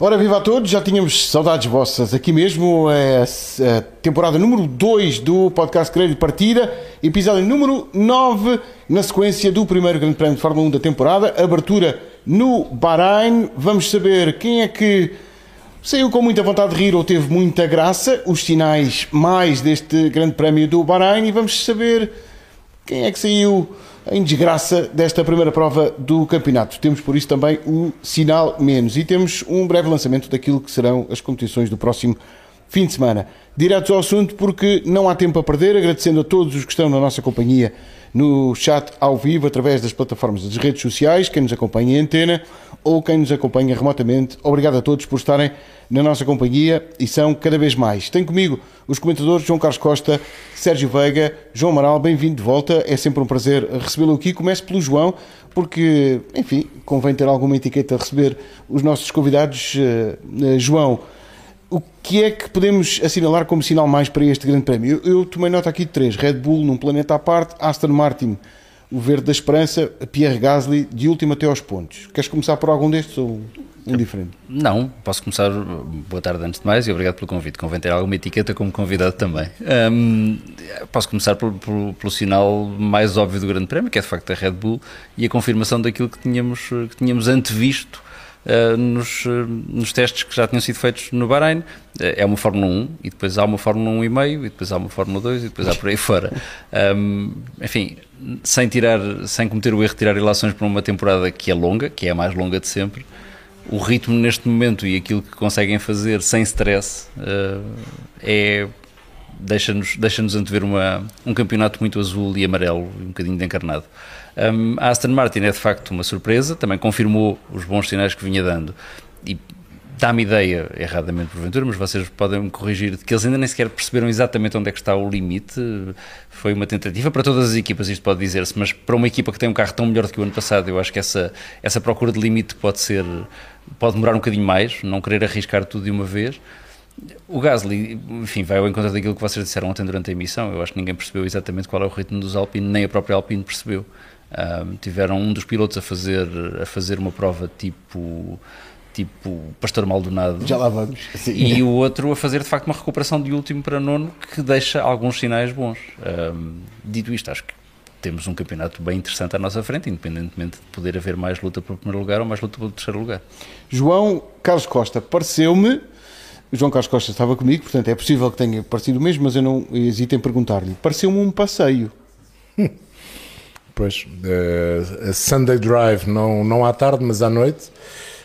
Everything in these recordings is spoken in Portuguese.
Ora, viva a todos, já tínhamos saudades vossas aqui mesmo, é a temporada número 2 do podcast Crédito de Partida, episódio número 9, na sequência do primeiro Grande Prémio de Fórmula 1 da temporada, abertura no Bahrein. Vamos saber quem é que saiu com muita vontade de rir ou teve muita graça, os sinais mais deste Grande Prémio do Bahrein, e vamos saber quem é que saiu em desgraça desta primeira prova do campeonato. Temos por isso também o sinal menos e temos um breve lançamento daquilo que serão as competições do próximo fim de semana. Diretos ao assunto porque não há tempo a perder, agradecendo a todos os que estão na nossa companhia no chat ao vivo, através das plataformas das redes sociais, quem nos acompanha em antena ou quem nos acompanha remotamente. Obrigado a todos por estarem na nossa companhia e são cada vez mais. Tenho comigo os comentadores João Carlos Costa, Sérgio Veiga, João Amaral, bem-vindo de volta. É sempre um prazer recebê-lo aqui. Começo pelo João, porque, enfim, convém ter alguma etiqueta a receber os nossos convidados. Uh, João, o que é que podemos assinalar como sinal mais para este grande prémio? Eu, eu tomei nota aqui de três: Red Bull num planeta à parte, Aston Martin, o Verde da Esperança, Pierre Gasly, de último até aos pontos. Queres começar por algum destes ou indiferente? Não, posso começar. Boa tarde antes de mais e obrigado pelo convite. Convém ter alguma etiqueta como convidado também. Um, posso começar pelo, sinal mais óbvio do Grande Prémio, que é de facto a Red Bull e a confirmação daquilo que tínhamos, que tínhamos antevisto nos, uh, nos testes que já tinham sido feitos no Bahrein. Uh, é uma Fórmula 1 e depois há uma Fórmula 1,5 e depois há uma Fórmula 2 e depois há por aí fora. Um, enfim, sem, tirar, sem cometer o erro de tirar relações para uma temporada que é longa, que é a mais longa de sempre, o ritmo neste momento e aquilo que conseguem fazer sem stress é deixa-nos deixa antever uma, um campeonato muito azul e amarelo, um bocadinho de encarnado. Um, a Aston Martin é de facto uma surpresa, também confirmou os bons sinais que vinha dando e dá-me ideia, erradamente porventura, mas vocês podem me corrigir, de que eles ainda nem sequer perceberam exatamente onde é que está o limite. Foi uma tentativa para todas as equipas, isto pode dizer-se, mas para uma equipa que tem um carro tão melhor do que o ano passado, eu acho que essa, essa procura de limite pode ser, pode demorar um bocadinho mais, não querer arriscar tudo de uma vez. O Gasly, enfim, vai ao encontro daquilo que vocês disseram ontem durante a emissão. Eu acho que ninguém percebeu exatamente qual é o ritmo dos Alpine, nem a própria Alpine percebeu. Um, tiveram um dos pilotos a fazer, a fazer uma prova tipo tipo Pastor Maldonado. Já lá vamos. Sim. E o outro a fazer de facto uma recuperação de último para nono que deixa alguns sinais bons. Um, dito isto, acho que temos um campeonato bem interessante à nossa frente, independentemente de poder haver mais luta pelo primeiro lugar ou mais luta pelo terceiro lugar. João Carlos Costa, pareceu-me. João Carlos Costa estava comigo, portanto é possível que tenha parecido o mesmo, mas eu não hesito em perguntar-lhe. Pareceu-me um passeio. Pois, uh, a Sunday Drive não, não à tarde, mas à noite.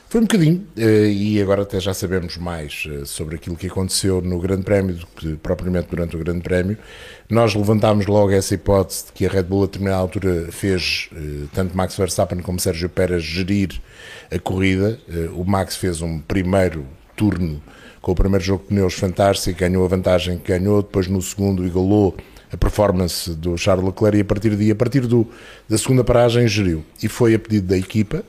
Foi um bocadinho, uh, e agora até já sabemos mais uh, sobre aquilo que aconteceu no Grande Prémio do que propriamente durante o Grande Prémio. Nós levantámos logo essa hipótese de que a Red Bull a determinada altura fez tanto Max Verstappen como Sérgio Pérez gerir a corrida. o Max fez um primeiro turno com o primeiro jogo de pneus fantástico, ganhou a vantagem que ganhou, depois no segundo igualou a performance do Charles Leclerc e a partir daí, a partir do, da segunda paragem, geriu. E foi a pedido da equipa.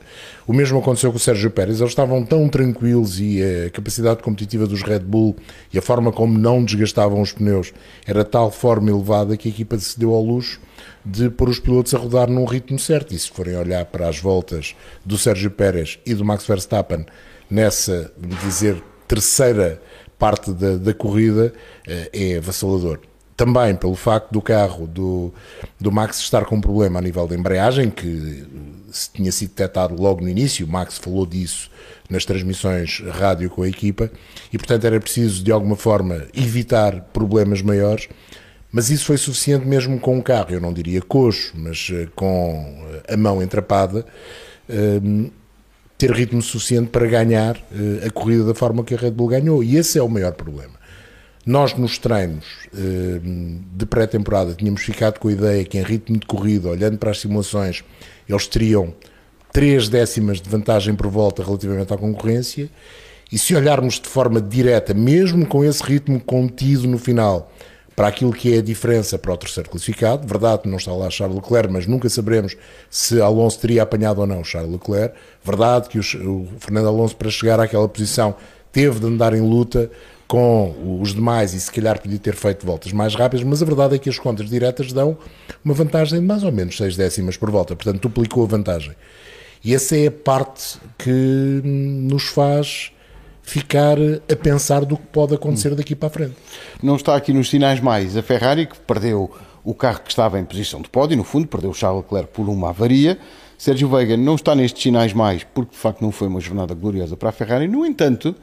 O mesmo aconteceu com o Sérgio Pérez. Eles estavam tão tranquilos e a capacidade competitiva dos Red Bull e a forma como não desgastavam os pneus era de tal forma elevada que a equipa se deu ao luxo de pôr os pilotos a rodar num ritmo certo. E se forem olhar para as voltas do Sérgio Pérez e do Max Verstappen nessa, dizer, terceira parte da, da corrida, eh, é avassalador também pelo facto do carro do, do Max estar com um problema a nível da embreagem, que se tinha sido detectado logo no início, o Max falou disso nas transmissões rádio com a equipa, e portanto era preciso de alguma forma evitar problemas maiores, mas isso foi suficiente mesmo com um carro, eu não diria coxo, mas eh, com eh, a mão entrapada, ehm, ter ritmo suficiente para ganhar eh, a corrida da forma que a Red Bull ganhou, e esse é o maior problema. Nós, nos treinos eh, de pré-temporada, tínhamos ficado com a ideia que, em ritmo de corrida, olhando para as simulações, eles teriam três décimas de vantagem por volta relativamente à concorrência. E se olharmos de forma direta, mesmo com esse ritmo contido no final, para aquilo que é a diferença para o terceiro classificado, verdade, não está lá Charles Leclerc, mas nunca saberemos se Alonso teria apanhado ou não Charles Leclerc. Verdade que o Fernando Alonso, para chegar àquela posição, teve de andar em luta com os demais e se calhar podia ter feito voltas mais rápidas, mas a verdade é que as contas diretas dão uma vantagem de mais ou menos 6 décimas por volta, portanto duplicou a vantagem. E essa é a parte que nos faz ficar a pensar do que pode acontecer daqui para a frente. Não está aqui nos sinais mais a Ferrari, que perdeu o carro que estava em posição de pódio, no fundo, perdeu o Charles Leclerc por uma avaria. Sérgio Veiga não está nestes sinais mais, porque de facto não foi uma jornada gloriosa para a Ferrari. No entanto,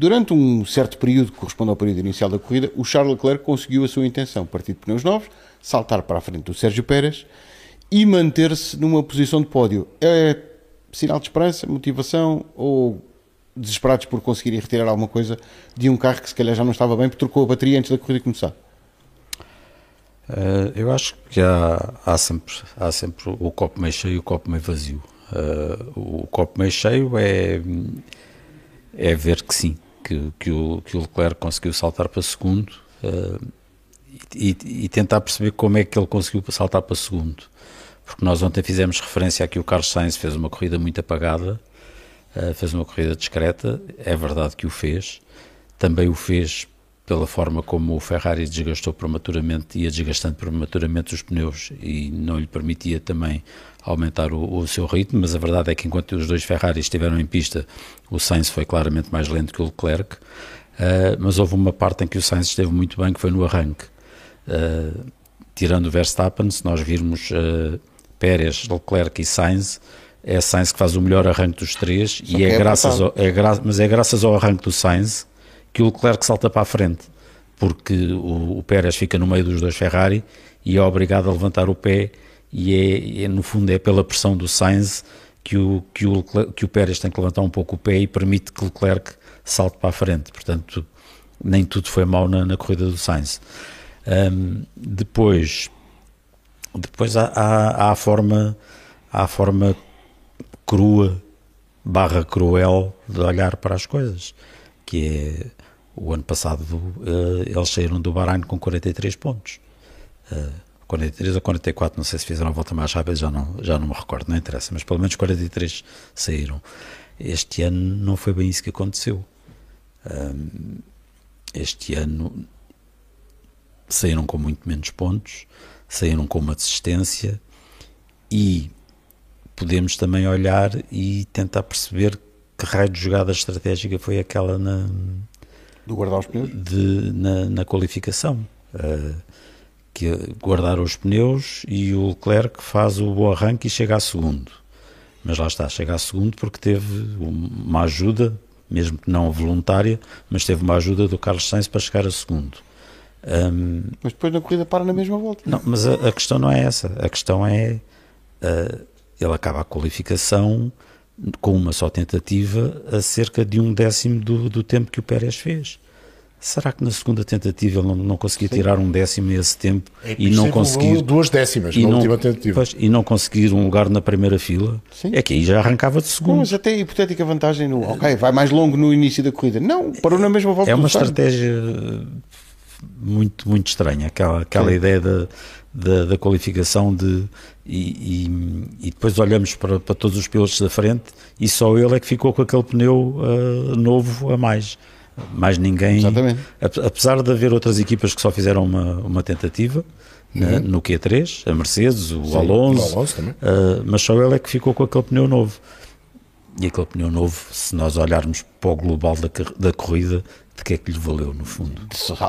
durante um certo período, que corresponde ao período inicial da corrida, o Charles Leclerc conseguiu a sua intenção, partir de pneus novos, saltar para a frente do Sérgio Pérez e manter-se numa posição de pódio. É sinal de esperança, motivação ou desesperados por conseguirem retirar alguma coisa de um carro que se calhar já não estava bem porque trocou a bateria antes da corrida começar? Uh, eu acho que há, há, sempre, há sempre o copo meio cheio e o copo meio vazio. Uh, o copo meio cheio é, é ver que sim, que, que, o, que o Leclerc conseguiu saltar para segundo uh, e, e, tentar perceber como é que ele conseguiu saltar para segundo. Porque nós ontem fizemos referência a que o Carlos Sainz fez uma corrida muito apagada, fez uma corrida discreta, é verdade que o fez, também o fez pela forma como o Ferrari desgastou prematuramente, ia desgastando prematuramente os pneus e não lhe permitia também aumentar o, o, seu ritmo, mas a verdade é que enquanto os dois Ferraris estiveram em pista, o Sainz foi claramente mais lento que o Leclerc, uh, mas houve uma parte em que o Sainz esteve muito bem, que foi no arranque. Uh, tirando o Verstappen, se nós virmos uh, Pérez, Leclerc e Sainz, é Sainz que faz o melhor arranque dos três, e é, é graças ao, é gra mas é graças ao arranque do Sainz que o Leclerc salta para a frente, porque o, o Pérez fica no meio dos dois Ferrari e é obrigado a levantar o pé e é, é no fundo é pela pressão do Sainz que o, que, o, que o Pérez tem que levantar um pouco o pé e permite que o Leclerc salte para a frente, portanto nem tudo foi mal na, na corrida do Sainz. Um, depois depois há, há, há, a forma há a forma crua barra cruel de olhar para as coisas que é o ano passado uh, eles saíram do Bahrein com 43 pontos. Uh, 43 ou 44, não sei se fizeram a volta mais rápida, já não, já não me recordo, não interessa, mas pelo menos 43 saíram. Este ano não foi bem isso que aconteceu. Este ano saíram com muito menos pontos, saíram com uma desistência e podemos também olhar e tentar perceber que raio de jogada estratégica foi aquela na, do guardar os pneus? De, na, na qualificação. Uh, que guardar os pneus e o Leclerc faz o bom arranque e chega a segundo. Mas lá está, chega a segundo porque teve uma ajuda, mesmo que não voluntária, mas teve uma ajuda do Carlos Sainz para chegar a segundo. Um, mas depois na corrida para na mesma volta. Não, mas a, a questão não é essa. A questão é uh, ele acaba a qualificação com uma só tentativa, a cerca de um décimo do, do tempo que o Pérez fez. Será que na segunda tentativa ele não, não conseguia Sim. tirar um décimo esse tempo é e não conseguir duas décimas na não, última tentativa pois, e não conseguir um lugar na primeira fila? Sim. É que aí já arrancava de segundo. mas até a hipotética vantagem no ok vai mais longo no início da corrida. Não, parou na mesma volta. É uma estratégia muito muito estranha aquela aquela Sim. ideia da, da, da qualificação de e, e, e, depois olhamos para, para, todos os pilotos da frente e só ele é que ficou com aquele pneu uh, novo a mais. Mais ninguém. Exatamente. Apesar de haver outras equipas que só fizeram uma, uma tentativa né, uhum. no Q3, a Mercedes, o Sim, Alonso, o Alonso uh, mas só ele é que ficou com aquele pneu novo. E aquele pneu novo, se nós olharmos para o global da, da corrida, de que é que lhe valeu, no fundo?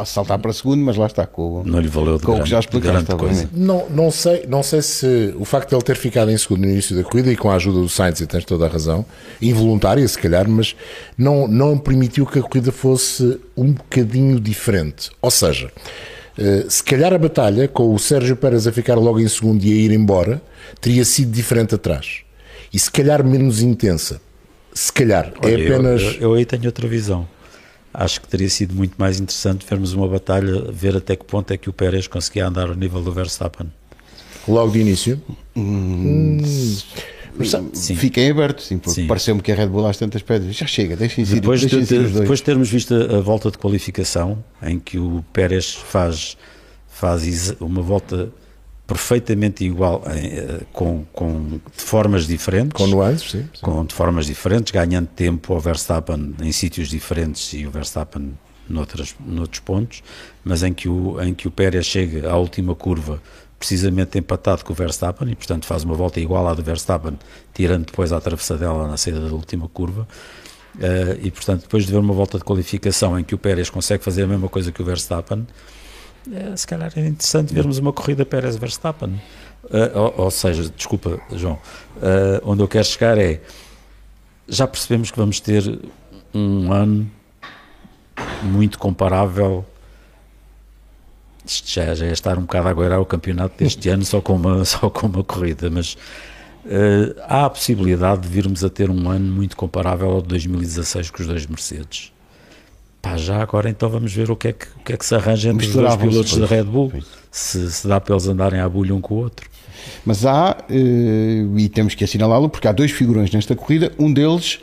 Saltar para segundo, mas lá está, com, não lhe valeu de com grande, o que já explicaste. Coisa. Não, não, sei, não sei se o facto de ele ter ficado em segundo no início da corrida e com a ajuda do Sainz, e tens toda a razão, involuntária se calhar, mas não, não permitiu que a corrida fosse um bocadinho diferente. Ou seja, eh, se calhar a batalha com o Sérgio Pérez a ficar logo em segundo e a ir embora teria sido diferente atrás. E se calhar menos intensa. Se calhar. É Olha, é apenas. Eu, eu, eu aí tenho outra visão acho que teria sido muito mais interessante vermos uma batalha, ver até que ponto é que o Pérez conseguia andar ao nível do Verstappen. Logo de início? Hum, sim. Fiquem abertos, sim, porque pareceu-me que a Red Bull às tantas pedras. Já chega, deixem se depois, deixem de, depois de termos visto a, a, volta de qualificação, em que o Pérez faz, faz uma volta perfeitamente igual, eh, com, com, de formas diferentes. Com nuances, sim, sim. Com, de formas diferentes, ganhando tempo ao Verstappen em sítios diferentes e o Verstappen noutras, noutros pontos, mas em que, o, em que o Pérez chega à última curva precisamente empatado com o Verstappen e portanto faz uma volta igual à do Verstappen, tirando depois a atravessadela na saída da última curva Uh, e portanto, depois de ver uma volta de qualificação em que o Pérez consegue fazer a mesma coisa que o Verstappen, uh, se calhar é interessante vermos uma corrida Pérez-Verstappen. Uh, ou, ou, seja, desculpa, João, onde eu quero chegar é já percebemos que vamos ter um ano muito comparável. Isto já, já é estar um bocado a aguardar o campeonato deste ano só com uma, só com uma corrida, mas Uh, há a possibilidade de virmos a ter um ano muito comparável ao de 2016 com os dois Mercedes. Pá, já agora então vamos ver o que é que, que, é que se arranja entre os dois pilotos da Red Bull, se, se, dá para eles andarem à bulha um com o outro. Mas há, uh, e temos que assinalá-lo, porque há dois figurões nesta corrida, um deles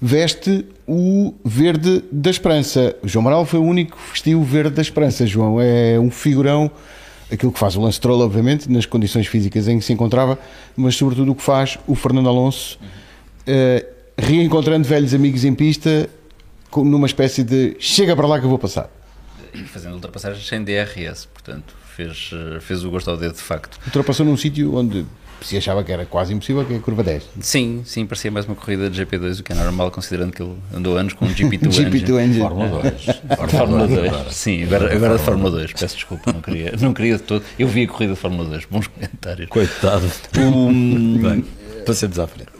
veste o verde da esperança. O João Moral foi o único que vestiu o verde da esperança, João. É um figurão aquilo que faz o Lance Stroll, obviamente, nas condições físicas em que se encontrava, mas sobretudo o que faz o Fernando Alonso, uh, reencontrando velhos amigos em pista, numa espécie de chega para lá que eu vou passar. E fazendo ultrapassagens sem DRS, portanto, fez, eh, fez o gosto ao dedo de facto. Ultrapassou num sítio onde se achava que era quase impossível, que é a curva 10. Sim, sim, parecia mais uma corrida de GP2, o que é normal, considerando que ele andou anos com um GP2, GP2 engine. engine. Fórmula 2. Fórmula 2, sim, agora, agora de Fórmula 2, peço desculpa, não queria, não queria de todo. Eu vi a corrida de Fórmula 2, bons comentários. Coitado. Um, Bem, passemos à frente.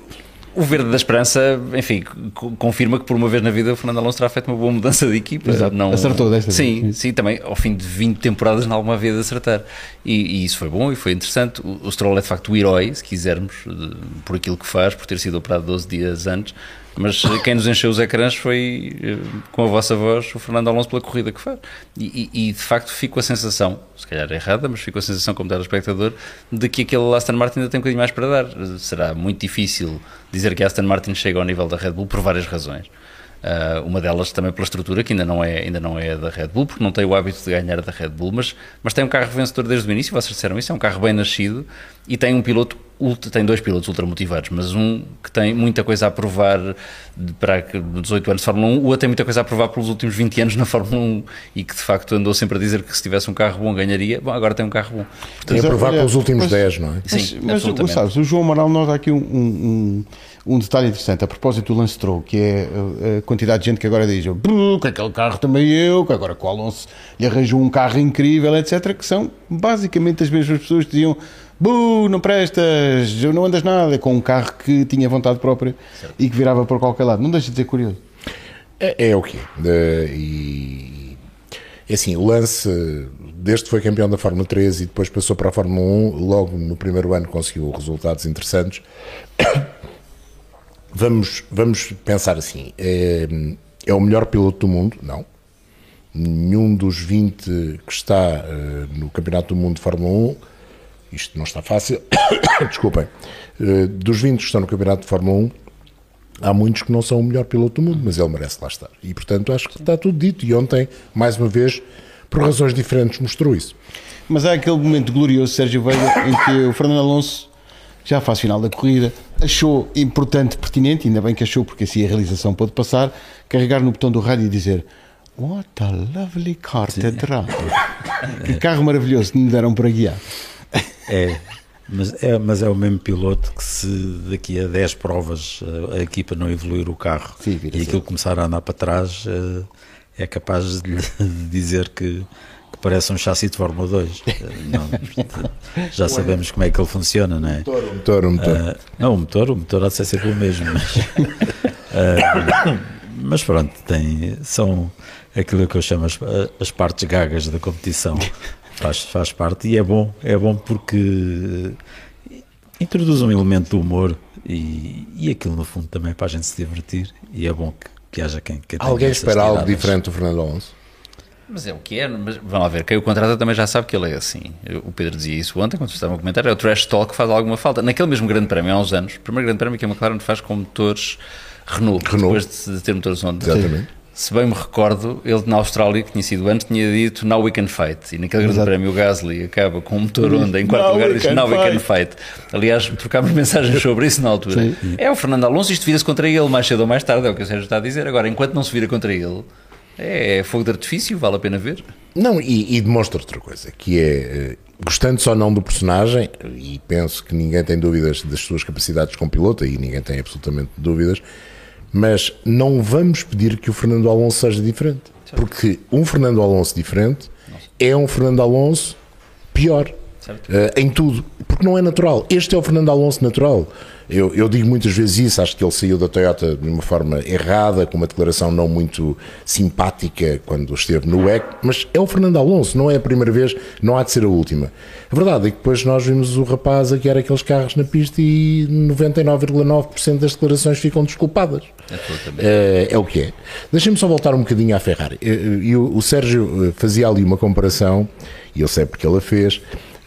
O Verde da Esperança, enfim, confirma que por uma vez na vida o Fernando Alonso terá feito uma boa mudança de equipa. Exato. Não... Acertou desta sim, vez. Sim, também ao fim de 20 temporadas não alguma vez acertar. E, e, isso foi bom e foi interessante. O, o Stroll é de facto o herói, se quisermos, de, por aquilo que faz, por ter sido operado 12 dias antes. Mas quem nos encheu os ecrãs foi, eh, com a vossa voz, o Fernando Alonso pela corrida que faz. E, e, e, de facto fico a sensação, se calhar errada, mas fico a sensação como telespectador, de que aquele Aston Martin ainda tem um bocadinho mais para dar. Será muito difícil dizer que Aston Martin chega ao nível da Red Bull por várias razões. Uh, uma delas também pela estrutura, que ainda não, é, ainda não é da Red Bull, porque não tem o hábito de ganhar da Red Bull, mas, mas tem um carro vencedor desde o início, vocês disseram isso, é um carro bem nascido e tem um piloto, tem dois pilotos ultramotivados, mas um que tem muita coisa a provar para 18 anos de Fórmula 1, o outro tem muita coisa a provar pelos últimos 20 anos na Fórmula 1 e que de facto andou sempre a dizer que se tivesse um carro bom ganharia, bom, agora tem um carro bom. Portanto, tem a provar pelos últimos mas, 10, não é? Sim, mas, mas sabes, o João Amaral nota aqui um, um um detalhe interessante, a propósito do Lance Stroll, que é uh, a quantidade de gente que agora diz que aquele carro também eu, que agora com o Alonso lhe arranjou um carro incrível, etc., que são basicamente as mesmas pessoas que diziam Bu, não prestas, não andas nada, com um carro que tinha vontade própria certo. e que virava para qualquer lado. Não deixa de ser curioso. É, é o quê? Uh, e é assim, o lance, desde que foi campeão da Fórmula 3 e depois passou para a Fórmula 1, logo no primeiro ano conseguiu resultados interessantes vamos, vamos pensar assim: é, é, o melhor piloto do mundo? Não. Nenhum dos 20 que está uh, no Campeonato do Mundo de Fórmula 1, isto não está fácil, desculpem, uh, dos 20 que estão no Campeonato de Fórmula 1, há muitos que não são o melhor piloto do mundo, mas ele merece lá estar. E portanto acho que está tudo dito. E ontem, mais uma vez, por razões diferentes, mostrou isso. Mas há aquele momento glorioso, Sérgio Veiga, em que o Fernando Alonso já faz final da corrida, achou importante, pertinente, ainda bem que achou, porque assim a realização pode passar, carregar no botão do rádio e dizer What a lovely car to drive. que carro maravilhoso que me deram para guiar. É, mas é, mas é o mesmo piloto que se daqui a 10 provas a, a equipa não evoluir o carro Sim, e aquilo começar a andar para trás é, é capaz de, de dizer que que parece um chassi de Fórmula 2. não, já sabemos como é que ele funciona, não é? O motor, o motor. O motor. Uh, não, o motor, o motor há de ser sempre o mesmo. Mas, uh, mas pronto, tem, são aquilo que eu chamo as, as partes gagas da competição. Faz, faz parte e é bom, é bom porque introduz um elemento do humor e, e aquilo no fundo também é para a gente se divertir e é bom que, que haja quem, quem Alguém espera algo diferente do Fernando Alonso? Mas é o que é, mas vamos lá ver, quem o contrata também já sabe que ele é assim. O Pedro dizia isso ontem, quando estava a comentar, é o trash talk que faz alguma falta. Naquele mesmo grande prémio, há uns anos, o primeiro grande prémio que a McLaren faz com motores Renault, Renault. depois de, ter motores Honda. Exatamente. Se bem me recordo, ele na Austrália, que tinha sido antes, tinha dito Now we can fight. E naquele grande prémio o Gasly acaba com um motor Honda em quarto lugar e diz Now we can fight. Aliás, trocámos mensagens sobre isso na altura. Sim. É o Fernando Alonso, isto vira-se contra ele mais cedo ou mais tarde, é o que o Sérgio está a dizer. Agora, enquanto não se vira contra ele, é fogo de artifício, vale a pena ver. Não, e, e demonstra outra coisa, que é, eh, gostando só não do personagem, e penso que ninguém tem dúvidas das suas capacidades como piloto, e ninguém tem absolutamente dúvidas, Mas não vamos pedir que o Fernando Alonso seja diferente. Porque um Fernando Alonso diferente é um Fernando Alonso pior. Uh, em tudo, porque não é natural. Este é o Fernando Alonso natural. Eu, eu, digo muitas vezes isso, acho que ele saiu da Toyota de uma forma errada, com uma declaração não muito simpática quando esteve no WEC, mas é o Fernando Alonso, não é a primeira vez, não há de ser a última. A verdade é que depois nós vimos o rapaz a guiar aqueles carros na pista e 99,9% das declarações ficam desculpadas. É, é, o que é. Deixem-me só voltar um bocadinho à Ferrari. E o, Sérgio fazia ali uma comparação, e eu sei porque ele a fez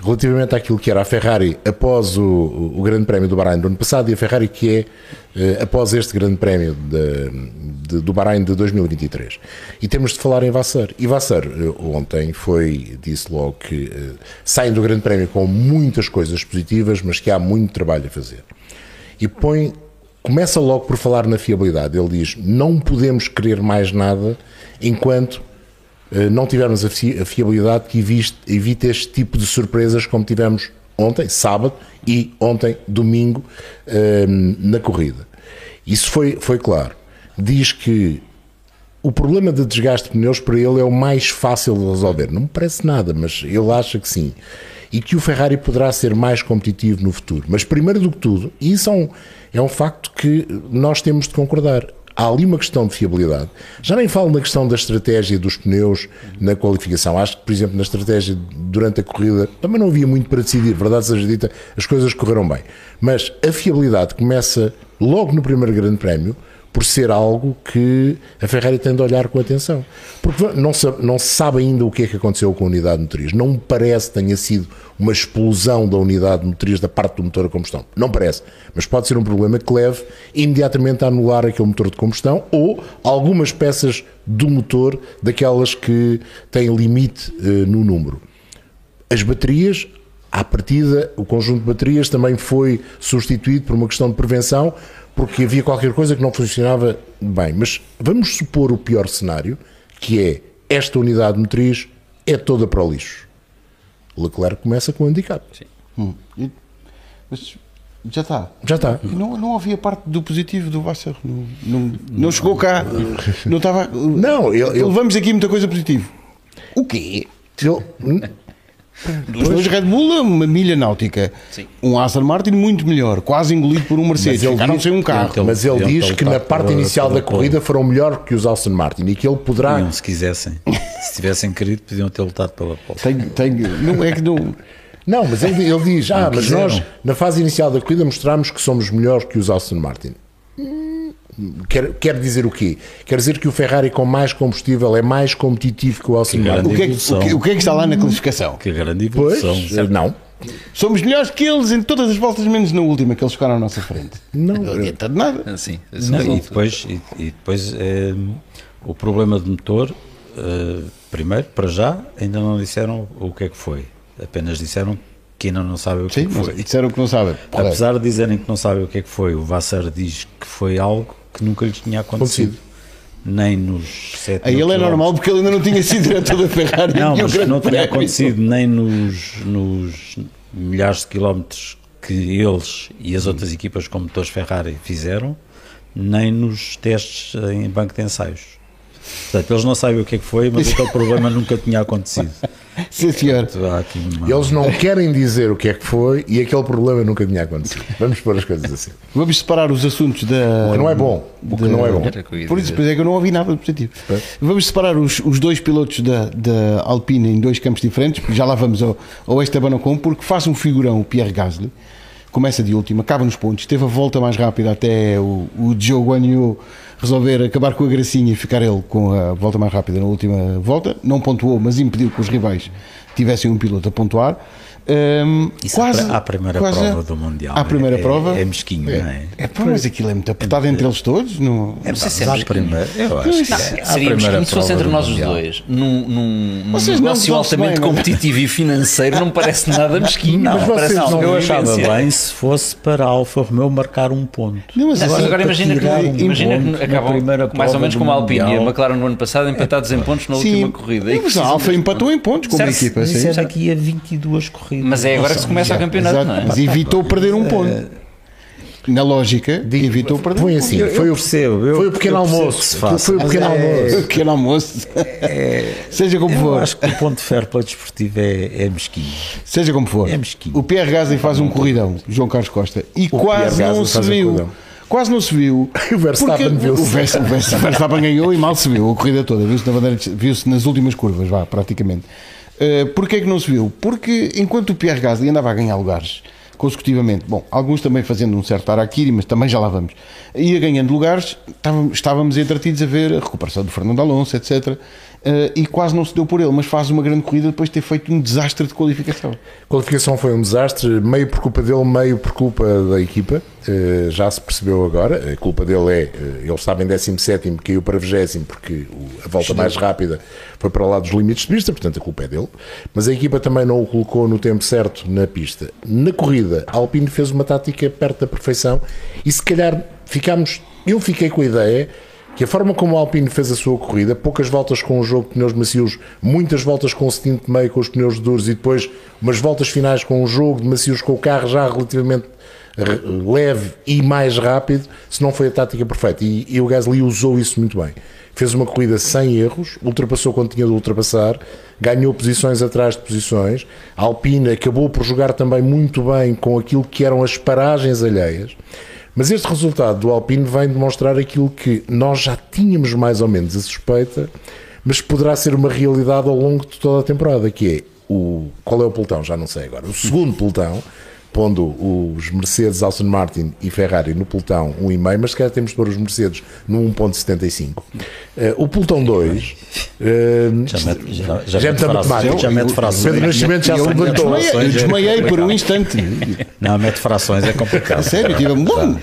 relativamente àquilo que era a Ferrari após o, o Grande Prémio do Bahrein do ano passado e a Ferrari que é eh, após este Grande Prémio de, de, do Bahrein de 2023. E temos de falar em Vassar. E Vassar eh, ontem foi, disse logo que eh, saem do Grande Prémio com muitas coisas positivas, mas que há muito trabalho a fazer. E põe, começa logo por falar na fiabilidade. Ele diz: não podemos querer mais nada enquanto não tivermos a fiabilidade que evite, evite este tipo de surpresas como tivemos ontem, sábado, e ontem, domingo, ehm, na corrida. Isso foi, foi claro. Diz que o problema de desgaste de pneus para ele é o mais fácil de resolver. Não me parece nada, mas ele acha que sim. E que o Ferrari poderá ser mais competitivo no futuro. Mas primeiro do que tudo, e isso é um, é um facto que nós temos de concordar, há ali uma questão de fiabilidade. Já nem falo na questão da estratégia dos pneus na qualificação. Acho que, por exemplo, na estratégia durante a corrida também não havia muito para decidir, verdade seja dita, as coisas correram bem. Mas a fiabilidade começa logo no primeiro Grande Prémio por ser algo que a Ferrari tem de olhar com atenção. Porque não se, não se sabe ainda o que é que aconteceu com a unidade motriz. Não me parece que tenha sido uma explosão da unidade motriz da parte do motor a combustão. Não parece. Mas pode ser um problema que leve imediatamente a anular aquele motor de combustão ou algumas peças do motor daquelas que têm limite uh, no número. As baterias, à partida, o conjunto de baterias também foi substituído por uma questão de prevenção porque havia qualquer coisa que não funcionava bem. Mas vamos supor o pior cenário, que é esta unidade motriz é toda para o lixo. Leclerc começa com o handicap. Sim. Hum. Mas já está. Já está. Não, não havia parte do positivo do Vassar. Não, não, não chegou cá. Não estava. Não, ele, ele... levamos aqui muita coisa positiva. O quê? Ele, dos dois Red Bull, uma milha náutica. Sim. Um Aston Martin muito melhor, quase engolido por um Mercedes. Mas ele diz, sem um carro. Ele, mas ele, diz que na parte inicial da corrida foram melhor que os Aston Martin e que ele poderá. Podiam, se quisessem. se tivessem querido, podiam ter lutado pela pole. Tenho, tenho, não é que não. Não, mas ele, ele diz: Ah, mas nós, na fase inicial da corrida, mostramos que somos melhores que os Aston Martin. Quer, quer dizer o quê? Quer dizer que o Ferrari com mais combustível é mais competitivo que o Martin. O que, é que, o, o que é que está lá na classificação? Que grande evolução. Pois, não. Somos melhores que eles em todas as voltas, menos na última, que eles ficaram à nossa frente. Não, não adianta de nada. Ah, sim, não, e depois, e, e depois é, o problema de motor, uh, primeiro, para já, ainda não disseram o que é que foi. Apenas disseram que ainda não sabem o que, sim, é que foi. disseram que não sabem. Apesar de dizerem que não sabem o que é que foi, o Vassar diz que foi algo que nunca lhes tinha acontecido. Nem nos sete A ele é normal porque ele ainda não tinha sido diretor da Ferrari. Não, mas não tinha acontecido nem nos, nos milhares de quilómetros que eles e as outras equipas com motores Ferrari fizeram, nem nos testes em banco de ensaios. Portanto, eles não sabem o que é que foi, mas aquele problema nunca tinha acontecido. Sim, senhor. Uma... Eles não querem dizer o que é que foi e aquele problema nunca tinha acontecido. Vamos pôr as coisas assim. Vamos separar os assuntos da. O que não é bom. O que não é bom. Por isso, depois é que eu não ouvi nada de positivo. É. Vamos separar os, os dois pilotos da, da Alpine em dois campos diferentes, já lá vamos ao, ao Esteban Ocon, porque faz um figurão o Pierre Gasly. Começa de última, acaba nos pontos, teve a volta mais rápida até o, o Guanyu resolver acabar com a gracinha e ficar ele com a volta mais rápida na última volta. Não pontuou, mas impediu que os rivais tivessem um piloto a pontuar. Um, Isso quase, à primeira quase, prova do Mundial. À primeira é, prova. É, é mesquinho, é, não é? é pá, mas aquilo é muito apertado entre eles todos. Não, é, não sei se é primeira, eu acho que é, seria mesquinho se fosse entre nós os dois. Num, num, num negócio altamente bem, competitivo e financeiro, não parece nada mesquinho. Não, mas parece, não, eu achava bem se fosse para a Alfa Romeo marcar um ponto. Não, mas agora, agora imagina que, um imagina que acabam mais ou menos como a Alpine e a McLaren no ano passado empatados em pontos na última corrida. A Alfa empatou em pontos como equipa. Isso era aqui a 22 corridas. Mas é agora que se começa o campeonato, Exato, não é? Mas evitou perder um ponto. na lógica, evitou perder. Põe assim, Eu- foi, eu o, percebo, eu- foi o pequeno almoço. que se faça, foi o pequeno é- almoço. O pequeno almoço. Seja como Eu for. acho que o ponto de fair play desportivo é, é mesquinho. Seja como for. É mesquinho. o Pierre Gasly faz um corridão, João Carlos Costa, e quase Pierre não se um viu. corridão. Quase não se viu. O Verstappen viu-se. O Vers- o Vers- o Verstappen ganhou e mal se viu a corrida toda. Viu-se na viu-se nas últimas curvas, vá, praticamente. Uh, Porquê é que não se viu? Porque enquanto o Pierre Gasly andava a ganhar lugares consecutivamente, bom, alguns também fazendo um certo araquiri, mas também já lá vamos, ia ganhando lugares, estávamos entretidos a ver a recuperação do Fernando Alonso, etc. Uh, e quase não se deu por ele, mas faz uma grande corrida depois de ter feito um desastre de qualificação. A qualificação foi um desastre, meio por culpa dele, meio por culpa da equipa. Eh, já se percebeu agora. A culpa dele é, eh, ele estava em 17, caiu para 20 porque a volta mais rápida foi para lá dos limites de pista, portanto a culpa é dele. Mas a equipa também não o colocou no tempo certo na pista. Na corrida, a Alpine fez uma tática perto da perfeição e se calhar ficámos. Eu fiquei com a ideia que a forma como a Alpine fez a sua corrida, poucas voltas com o jogo de pneus macios, muitas voltas com o stint meio com os pneus duros e depois umas voltas finais com o jogo de macios com o carro já relativamente re- leve e mais rápido, se não foi a tática perfeita. E, e o Gasly usou isso muito bem. Fez uma corrida sem erros, ultrapassou quando tinha de ultrapassar, ganhou posições atrás de posições. A Alpine acabou por jogar também muito bem com aquilo que eram as paragens alheias. Mas este resultado do Alpine vem demonstrar aquilo que nós já tínhamos mais ou menos a suspeita, mas poderá ser uma realidade ao longo de toda a temporada, que é o qual é o pelotão, já não sei agora, o segundo pelotão, pondo os Mercedes, Aston Martin e Ferrari no pelotão 1,5, mas se calhar temos de pôr os Mercedes no 1.75. Eh, o pelotão 2 eh, Já mete, já, já já é mete frações. Já mete frações. Pedro Nascimento já eu se levantou. desmaiei, eu desmaiei por um instante. Não, mete frações é complicado. Sério, tive bom.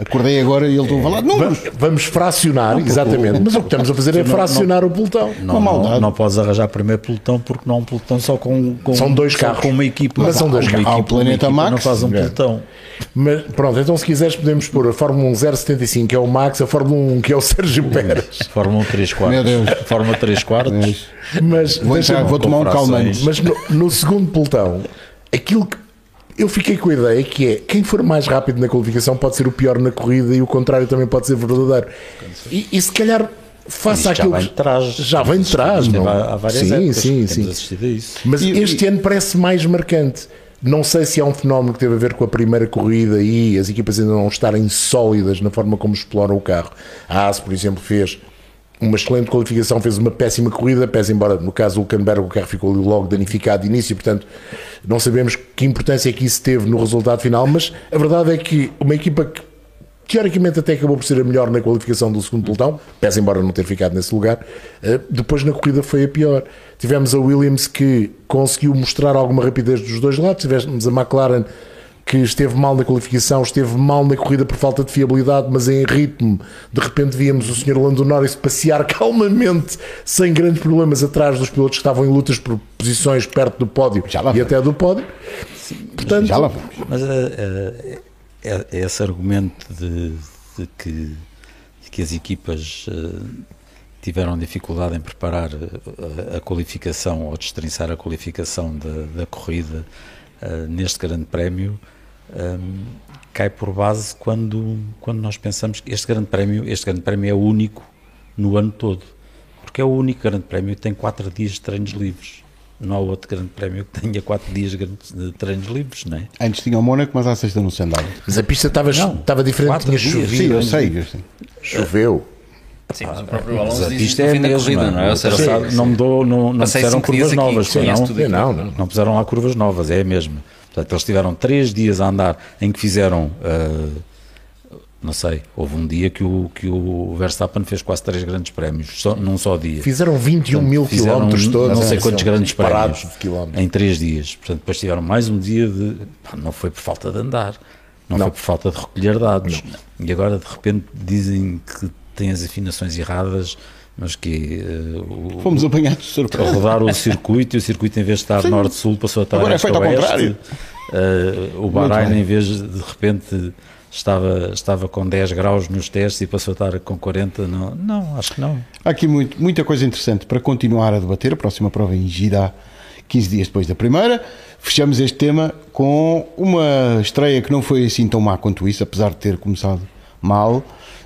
Acordei agora e ele estou a falar de números. Va- Vamos fracionar, exatamente, mas o que estamos a fazer é não- fracionar o pelotão. Não, Uma maldade. não, não podes arranjar primeiro pelotão porque não é um pelotão só com, com São dois só carros. com uma equipa. Mas são dois carros. Há o equipa- uma Planeta equipa Max. Não faz um É. pelotão. Mas pronto, então se quiseres podemos pôr a Fórmula 1 075 que é o Max, a Fórmula 1 que é o Sérgio Pérez. Fórmula 1 3 quartos. Meu Deus. Fórmula 3 quartos. Mas, Vou, entrar, vou tomar um calmante. mas no, no segundo pelotão, aquilo que eu fiquei com a ideia que é quem for mais rápido na qualificação pode ser o pior na corrida e o contrário também pode ser verdadeiro. E, e se calhar faça Isto já aquilo vem de trás. Já vem de trás, Isto não? Há, há várias sim, épocas sim, que sim. Mas E- este ano parece mais marcante. Não sei se é um fenómeno que teve a ver com a primeira corrida e as equipas ainda não estarem sólidas na forma como exploram o carro. A AS, por exemplo, fez uma excelente qualificação, fez uma péssima corrida, pese embora no caso do Hulkenberg o carro ficou ali logo danificado de início, portanto não sabemos que importância é que isso teve no resultado final, mas a verdade é que uma equipa que teoricamente até acabou por ser a melhor na qualificação do segundo pelotão, pese embora não ter ficado nesse lugar, eh, depois na corrida foi a pior. Tivemos a Williams que conseguiu mostrar alguma rapidez dos dois lados, tivemos a McLaren que esteve mal na qualificação, esteve mal na corrida por falta de fiabilidade, mas em ritmo, de repente víamos o Sr. Lando Norris passear calmamente, sem grandes problemas, atrás dos pilotos que estavam em lutas por posições perto do pódio Já lá e até do pódio. Portanto, Já lá vamos. Mas eh, é- esse argumento de, de que, de que as equipas eh, tiveram dificuldade em preparar a, a qualificação ou destrinçar a qualificação da, da corrida neste grande prémio eh, cai por base quando, quando nós pensamos que este grande prémio, este grande prémio é único no ano todo, porque é o único grande prémio que tem quatro dias de treinos livres. Não há outro grande prémio que tenha quatro dias de treinos livres, não é? Antes tinha o Mónaco, mas à sexta não se andava. mas a pista estava, Não, estava diferente, tinha chovido, Sim, eu sei. eu sei. choveu. Sim, mas o próprio Alonso no é a mesma, corrida, não é? Ou seja, Sim, não mudou, não, não puseram curvas aqui, novas, não. Não, não. não puseram lá curvas novas, é a mesma. Portanto, eles tiveram três dias a andar em que fizeram, ah, não sei, houve um dia que o, que o Verstappen fez quase três grandes prémios, só, num só dia. Fizeram 21 mil Fizeram quilómetros todos. não sei é, quantos grandes prémios em três dias. Portanto, depois tiveram mais um dia de. pá, não foi por falta de andar, não, Não. foi por falta de recolher dados. E agora, de repente, dizem que têm as afinações erradas, mas que eh, o- Fomos apanhados de surpresa. rodar o circuito e o circuito, em vez de estar norte-sul, passou a estar Agora é feito ao oeste. contrário. Eh, o Bahrein, em vez de de repente. Estava, estava com 10 graus nos testes e passou a estar com 40. Não, não acho que não. Há aqui muito, muita coisa interessante para continuar a debater. A próxima prova é em Jeddah, 15 dias depois da primeira. Fechamos este tema com uma estreia que não foi assim tão má quanto isso, apesar de ter começado mal.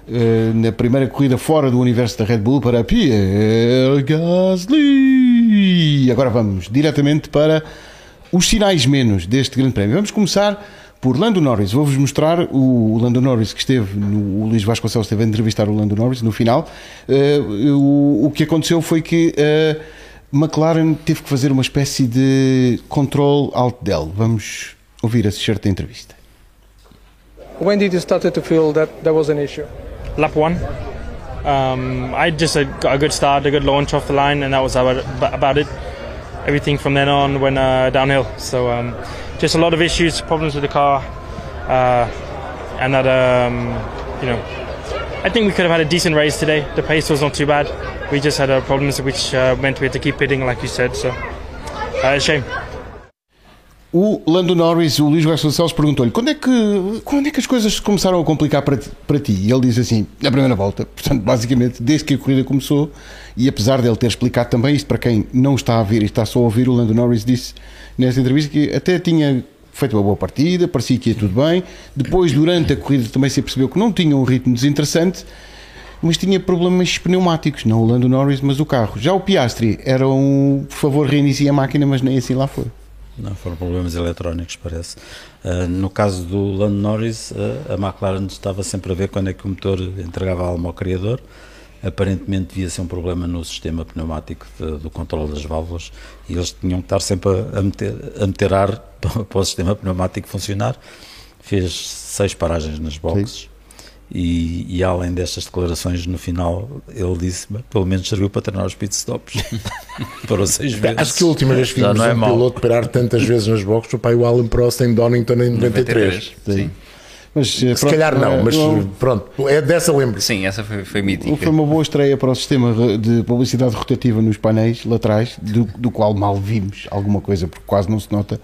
Eh, na primeira corrida fora do universo da Red Bull para Pierre Gasly. Agora vamos diretamente para os sinais menos deste Grande Prémio. Vamos começar por Lando Norris. Vou-vos mostrar o Lando Norris que esteve, no, o Luís Vasconcelos esteve a entrevistar o Lando Norris no final. Eh, o, que aconteceu foi que a McLaren teve que fazer uma espécie de control alt del. Vamos ouvir a certa entrevista. When did you started to feel that there was an issue? Lap one. Um, I just uh, got a good start, a good launch off the line, and that was about, about it. Everything from then on went uh, downhill. So um, just a lot of issues, problems with the car, uh, and that um, you know, I think we could have had a decent race today. The pace was not too bad. We just had uh, problems which uh, meant we had to keep pitting, like you said. So uh, shame. O Lando Norris, o Luís Vasconcelos perguntou-lhe quando é, que, quando é que as coisas começaram a complicar para ti, para ti? E ele diz assim, na primeira volta. Portanto, basicamente, desde que a corrida começou, e apesar dele ter explicado também isto para quem não está a ver e está só a ouvir, o Lando Norris disse nesta entrevista que até tinha feito uma boa partida, parecia que ia tudo bem. Depois, durante a corrida, também se percebeu que não tinha um ritmo desinteressante, mas tinha problemas pneumáticos, não o Lando Norris, mas o carro. Já o Piastri era um, por favor, reinicie a máquina, mas nem assim lá foi. Não, foram problemas eletrónicos, parece. Uh, no caso do Lando Norris, uh, a McLaren estava sempre a ver quando é que o motor entregava a alma ao criador. Aparentemente devia ser um problema no sistema pneumático de, do controle das válvulas e eles tinham que estar sempre a meter, a meter ar para o sistema pneumático funcionar. Fez seis paragens nas boxes. E, e, além destas declarações, no final ele disse: pelo menos serviu para treinar os pitstops. Parou seis vezes. Acho que a última vez que vimos não é um mau. piloto parar tantas vezes nas boxes foi para o Alan Prost em Donington em 93. Sim. Mas, Se calhar não, mas pronto, é dessa lembro. Sim, essa foi, foi mítica. Foi uma boa estreia para o sistema de publicidade rotativa nos painéis laterais, do, do qual mal vimos alguma coisa, porque quase não se nota,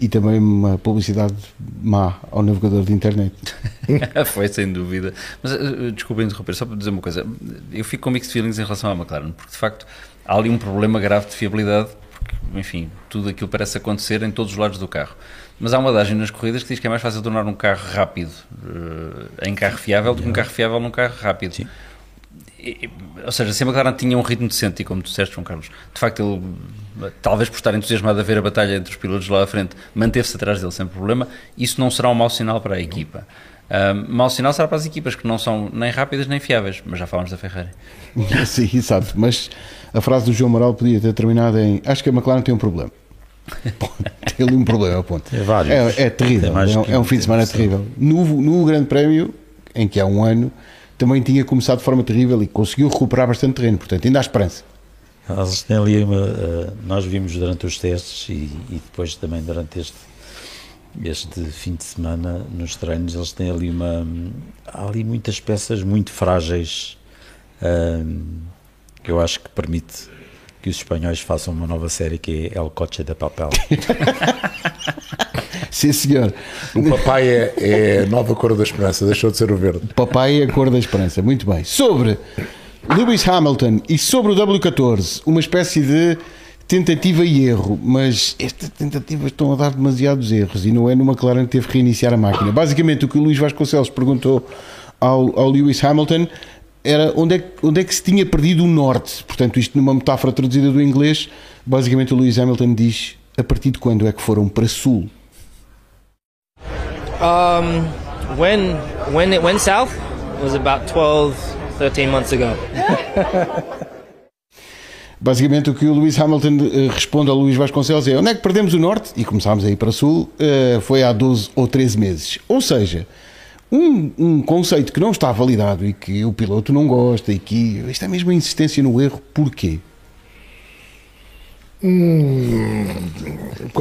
e também uma publicidade má ao navegador de internet. Foi, sem dúvida. Mas uh, desculpa interromper, só para dizer uma coisa. Eu fico com mixed feelings em relação à McLaren, porque de facto há ali um problema grave de fiabilidade, porque, enfim, tudo aquilo parece acontecer em todos os lados do carro. Mas há uma adagem nas corridas que diz que é mais fácil tornar um carro rápido uh, em carro fiável do que um carro fiável num carro rápido. Sim. E, ou seja, se a McLaren tinha um ritmo decente, e como tu disseste, João Carlos, de facto ele, talvez por estar entusiasmado a ver a batalha entre os pilotos lá à frente, manteve-se atrás dele sem problema, isso não será um mau sinal para a equipa. Um, mau sinal será para as equipas que não são nem rápidas nem fiáveis, mas já falamos da Ferrari. Sim, exato. Mas a frase do João Moral podia ter terminado em Acho que a McLaren tem um problema. Tem ali um problema, ponto. É vários. É, é terrível. É É, um- é um fim de semana terrível. No, no Grande Prémio, em que há um ano, também tinha começado de forma terrível e conseguiu recuperar bastante terreno. Portanto, ainda há esperança. Eles têm ali uma, uh, nós vimos durante os testes e, e depois também durante este, este fim de semana nos treinos, eles têm ali uma. Há ali muitas peças muito frágeis um, que eu acho que permite que os espanhóis façam uma nova série que é El Coche de Papel. Sim, senhor. O papai é, é a nova cor da esperança, deixou de ser o verde. Papai é a cor da esperança. Muito bem. Sobre Lewis Hamilton e sobre o W14, uma espécie de tentativa e erro, mas estas tentativas estão a dar demasiados erros e não é numa McLaren que teve que reiniciar a máquina. Basicamente, o que o Luís Vasconcelos perguntou ao, ao Lewis Hamilton era onde é, que- onde é que se tinha perdido o norte. Portanto, isto numa metáfora traduzida do inglês, basicamente o Lewis Hamilton diz a partir de quando é que foram para sul. Um, when when it went south was about 12, 13 months ago. Basicamente o que o Lewis Hamilton eh, responde ao Luís Vasconcelos é onde é que perdemos o norte e começámos a ir para sul eh, foi há 12 ou 13 meses. Ou seja, um, um conceito que não está validado e que o piloto não gosta e que isto é mesmo a insistência no erro, porquê?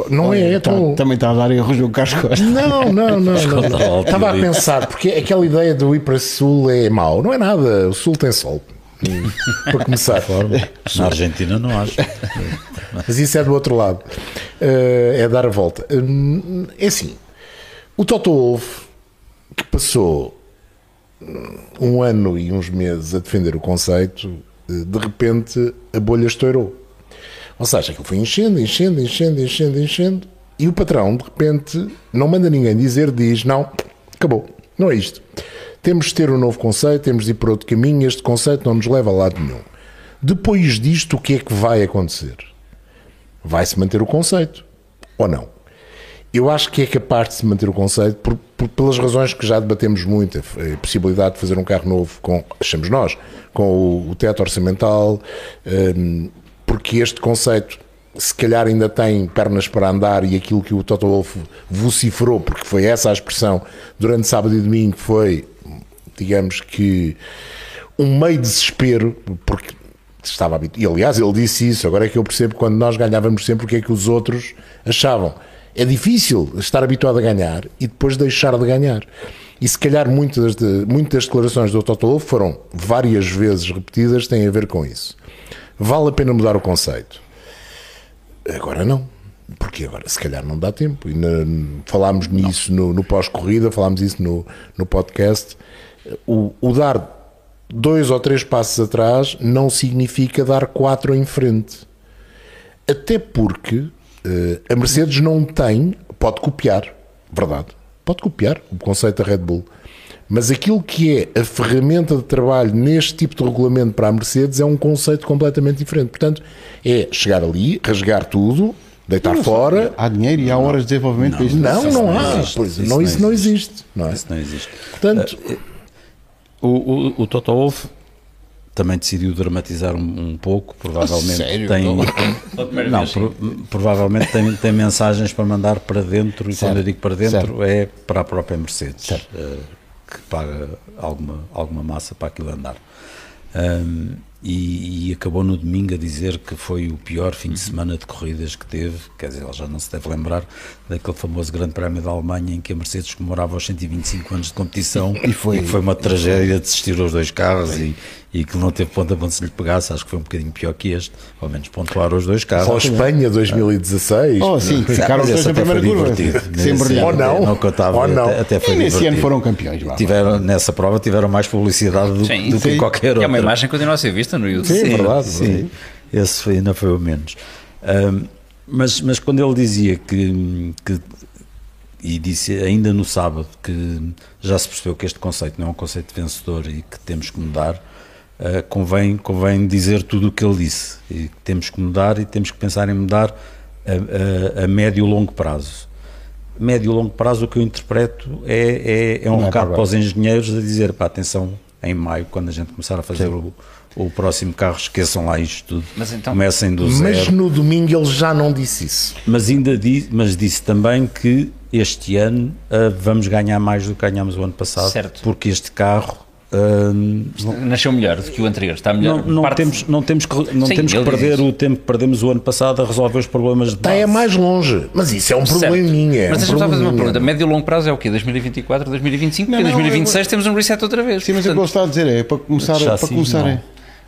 Não é, é Tá- tão. também está a dar erros no Carlos Costa. Não, não, não, não. Estava a pensar, porque aquela ideia do ir para sul é mau. Não é nada, o sul tem sol. Hum, Para começar. Na Argentina não acho. Mas isso é do outro lado. Eh, é dar a volta. Hum, É assim, o Toto Wolff, que passou hum, um ano e uns meses a defender o conceito, eh, de repente a bolha estourou. Ou seja, aquilo foi enchendo, enchendo, enchendo, enchendo, enchendo, e o patrão, de repente, não manda ninguém dizer, diz: não, acabou, não é isto. Temos de ter um novo conceito, temos de ir por outro caminho, este conceito não nos leva a lado nenhum. Depois disto, o que é que vai acontecer? Vai-se manter o conceito ou não? Eu acho que é capaz de se manter o conceito por, por- pelas razões que já debatemos muito. A, possibilidade de fazer um carro novo com, achamos nós, com o, o teto orçamental, hum, porque este conceito se calhar ainda tem pernas para andar e aquilo que o Toto Wolff vociferou, porque foi essa a expressão durante sábado e domingo, foi, digamos que, um meio desespero, porque estava habituado. E aliás, ele disse isso. Agora é que eu percebo quando nós ganhávamos sempre o que é que os outros achavam. É difícil estar habituado a ganhar e depois deixar de ganhar. E se calhar muitas, de, muitas declarações do Toto Wolff foram várias vezes repetidas, têm a ver com isso. Vale a pena mudar o conceito. Agora não. Porque agora se calhar não dá tempo. E na- falámos nisso no, no pós-corrida, falámos isso no, no podcast. O, o dar dois ou três passos atrás não significa dar quatro em frente. Até porque a Mercedes não tem, pode copiar, verdade, pode copiar o conceito da Red Bull. Mas aquilo que é a ferramenta de trabalho neste tipo de regulamento para a Mercedes é um conceito completamente diferente. Portanto, é chegar ali, rasgar tudo, deitar fora. Há dinheiro e há horas de desenvolvimento para isto. Não, não não há. existe. Isso não, não isso não existe. Não é? Isso não existe. Portanto, O, o, o Toto Wolff também decidiu dramatizar um, um pouco, provavelmente sério? tem não, sim. pro- provavelmente tem, tem mensagens para mandar para dentro e Certo, quando eu digo para dentro certo. é para a própria Mercedes eh, que paga alguma, alguma massa para aquilo andar. Ahm, e, e acabou no domingo a dizer que foi o pior fim de semana de corridas que teve, quer dizer, ele já não se deve lembrar daquele famoso Grande Prémio da Alemanha em que a Mercedes comemorava os 125 anos de competição e foi- que foi uma tragédia desistir os dois carros e, e que não teve ponta ponta se lhe pegasse, acho que foi um bocadinho pior que este, ao menos pontuar os dois carros. ou Espanha 2016. Oh, sim, ficaram Mas os dois na primeira curva. divertido. Sem Nesse- brilhar. Ou não. Não contava, Ou não. Até, até foi E nesse ano divertido. foram campeões. Tiveram, nessa prova tiveram mais publicidade do, Sim, do que sim. qualquer E outra. é uma imagem que continua a ser vista no YouTube. Sim, é verdade, Sim, esse foi, ainda foi o menos. Mas, mas quando ele dizia que, que, e disse ainda no sábado, que já se percebeu que este conceito não é um conceito vencedor e que temos que mudar, ah, convém, convém dizer tudo o que ele disse. E que temos que mudar e temos que pensar em mudar a, a, a médio e longo prazo. Médio e longo prazo, o que eu interpreto é, é, é um Não é recado para para os engenheiros a dizer: pá, atenção, em maio, quando a gente começar a fazer o, o próximo carro, esqueçam lá isto tudo. Mas então- Comecem do Mas zero. no domingo ele já não disse isso. Mas ainda disse, mas disse também que este ano ah, vamos ganhar mais do que ganhámos o ano passado, Certo. porque este carro ah, Nasceu melhor do que o anterior, está melhor. não, não Parte- temos, não temos que, não Sim, temos que perder o tempo que perdemos o ano passado a resolver os problemas de Está é mais longe. Mas isso é um probleminha. é Mas um deixa-me só fazer uma pergunta. Médio e longo prazo é o quê? 2024, 2025? Não, Porque em não, 2026 temos um reset outra vez. Sim, mas é o que ele está a dizer, é para começar, para começarem.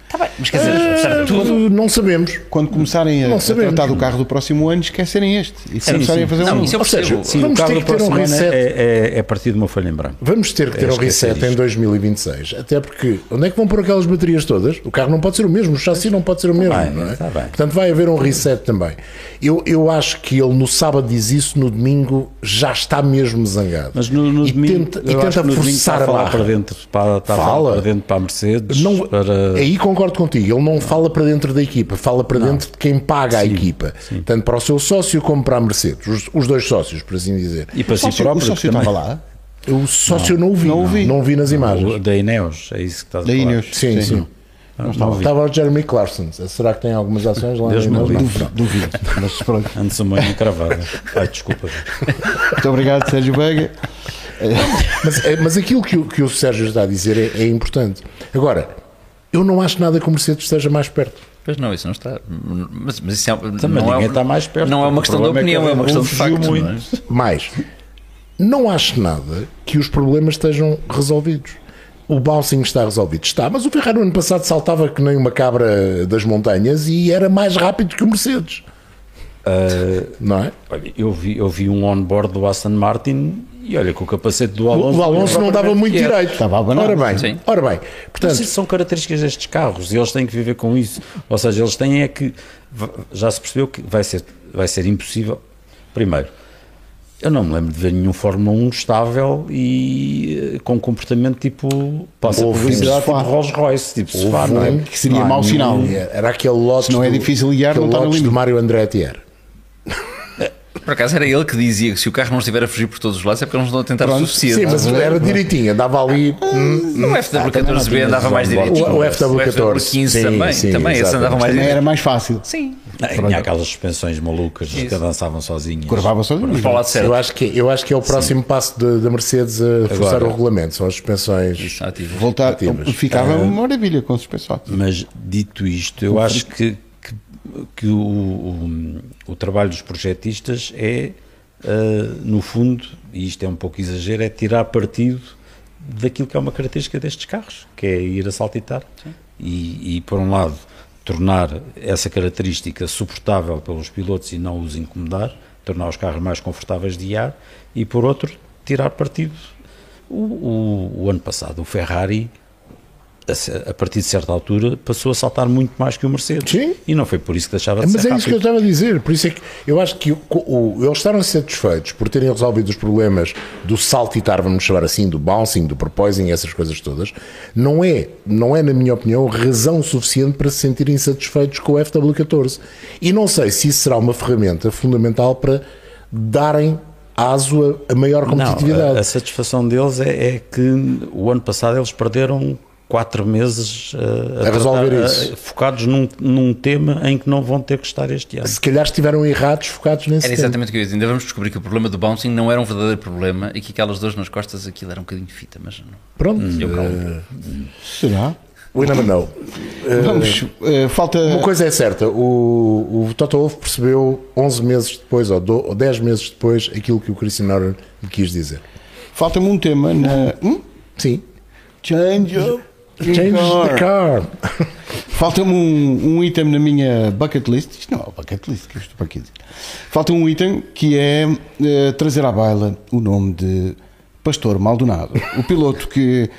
Tá bem, mas quer dizer, certo, tudo. Tudo não sabemos. quando começarem a, a tratar do carro do próximo ano, esquecerem este e começarem a fazer Não, um. isso eu Ou seja. Sim, Vamos o carro ter do que ter um ano reset. é, é, é partir de uma folha em branco. Vamos ter que ter É um reset em isto. 2026. Até porque onde é que vão pôr aquelas baterias todas? O carro não pode ser o mesmo, o chassi não pode ser o mesmo. bem, não é? tá bem. Portanto, vai haver um reset também. Eu, eu acho que ele no sábado diz isso, no domingo já está mesmo zangado. Mas no, no e domingo, tenta, e tenta que no domingo forçar está a falar barra. para dentro, para, está a Fala. falar para dentro para a Mercedes. Não, para... Aí concordo contigo, ele não fala para dentro da equipa, fala para dentro de quem paga a equipa. Tanto para o seu sócio como para a Mercedes, os, os dois sócios, por assim dizer. E para O si sócio, o próprio. sócio também. estava lá. O sócio não, o vi, não o vi. não o vi nas imagens. O Da Ineos, é isso que estás a Da falar. Ineos. Sim, sim. Não, não vi. Estava o Jeremy Clarkson. Será que tem algumas ações lá Deus me livre. Não. Duvido. Mas pronto. Antes uma encravada. Ai, desculpa. Muito obrigado, Sérgio Veiga. Mas, mas aquilo que o, que o Sérgio está a dizer é, é importante. Agora, eu não acho nada que o Mercedes esteja mais perto. Pois não, isso não está. Mas, mas isso é, Também não, é, ninguém está mais perto. não é uma questão de é que opinião, é uma questão de facto. muito. não é? Mais, não acho nada que os problemas estejam resolvidos. O bouncing está resolvido. Está, mas o Ferrari no ano passado saltava que nem uma cabra das montanhas e era mais rápido que o Mercedes. não é? Olha, eu vi, eu vi um on-board do Aston Martin E olha que o capacete do Alonso. O Alonso não dava muito direito. Estava a abanar. Ora bem, Sim. ora bem. Portanto, isso são características destes carros e eles têm que viver com isso. Ou seja, eles têm é que. Já se percebeu que vai ser, vai ser impossível. Primeiro, eu não me lembro de ver nenhum Fórmula 1 estável e eh, com comportamento tipo. Passa Houve publicidade tipo. Rolls Royce, tipo sofá, não é? um Que seria mau sinal. Era aquele lote. Se não é difícil guiar, não está no lote limite. do Mário Andretti era. Por acaso era ele que dizia que se o carro não estiver a fugir por todos os lados é porque eles não estão a tentar o Pronto. suficiente. Sim, mas era direitinho, andava ali. hum, No FW14B andava mais O, direitinho. o FW14. O FW15 também, sim, também esse andava mais Também era mais fácil. Sim. E Tinha aquelas suspensões malucas que dançavam sozinhas. Curvava só de Mas para o lado certo. Eu acho, que, eu acho que é o próximo passo da- Mercedes a forçar Agora. o regulamento, são as suspensões. Ativo. Voltar, Ativas. ficava uma maravilha com suspensório. Mas dito isto, eu acho que, que, o, o, o trabalho dos projetistas é, ah, no fundo, e isto é um pouco exagero, é tirar partido daquilo que é uma característica destes carros, que é ir a saltitar. E, e, por um lado, tornar essa característica suportável pelos pilotos e não os incomodar, tornar os carros mais confortáveis de guiar, e por outro, tirar partido. O, o- o ano passado, o Ferrari a partir de certa altura, passou a saltar muito mais que o Mercedes. Sim. E não foi por isso que deixava de Mas ser é isso que eu rápido. estava a dizer, por isso é que eu acho que o- o- eles estaram satisfeitos por terem resolvido os problemas do saltitar, vamos chamar assim, do bouncing, do proposing, essas coisas todas. Não é, não é, na minha opinião, razão suficiente para se sentirem satisfeitos com o FW14. E não sei se isso será uma ferramenta fundamental para darem aso a, a maior Não, competitividade. a, a satisfação deles é, é que o ano passado eles perderam quatro meses uh, A resolver tratar, isso. uh, focados num, num tema em que não vão ter que estar este ano. Se calhar estiveram errados, focados nesse Era tema. exatamente o que eu ia dizer. Ainda vamos descobrir que o problema do bouncing não era um verdadeiro problema e que aquelas dores nas costas aquilo era um bocadinho de fita, mas não. Pronto, Eu calmo. eh, Será? we never know. Vamos, eh, falta. Uma coisa é certa, o, o Toto Wolff percebeu 11 meses depois, ou, do, ou 10 meses depois, aquilo que o Christian Horner lhe quis dizer. Falta-me um tema na. Hum? Sim. Change up. Change the car. Falta-me um, um item na minha bucket list. Isto não é bucket list, que eu estou para aqui a dizer. Falta um item que é eh, trazer à baila o nome de Pastor Maldonado. O piloto que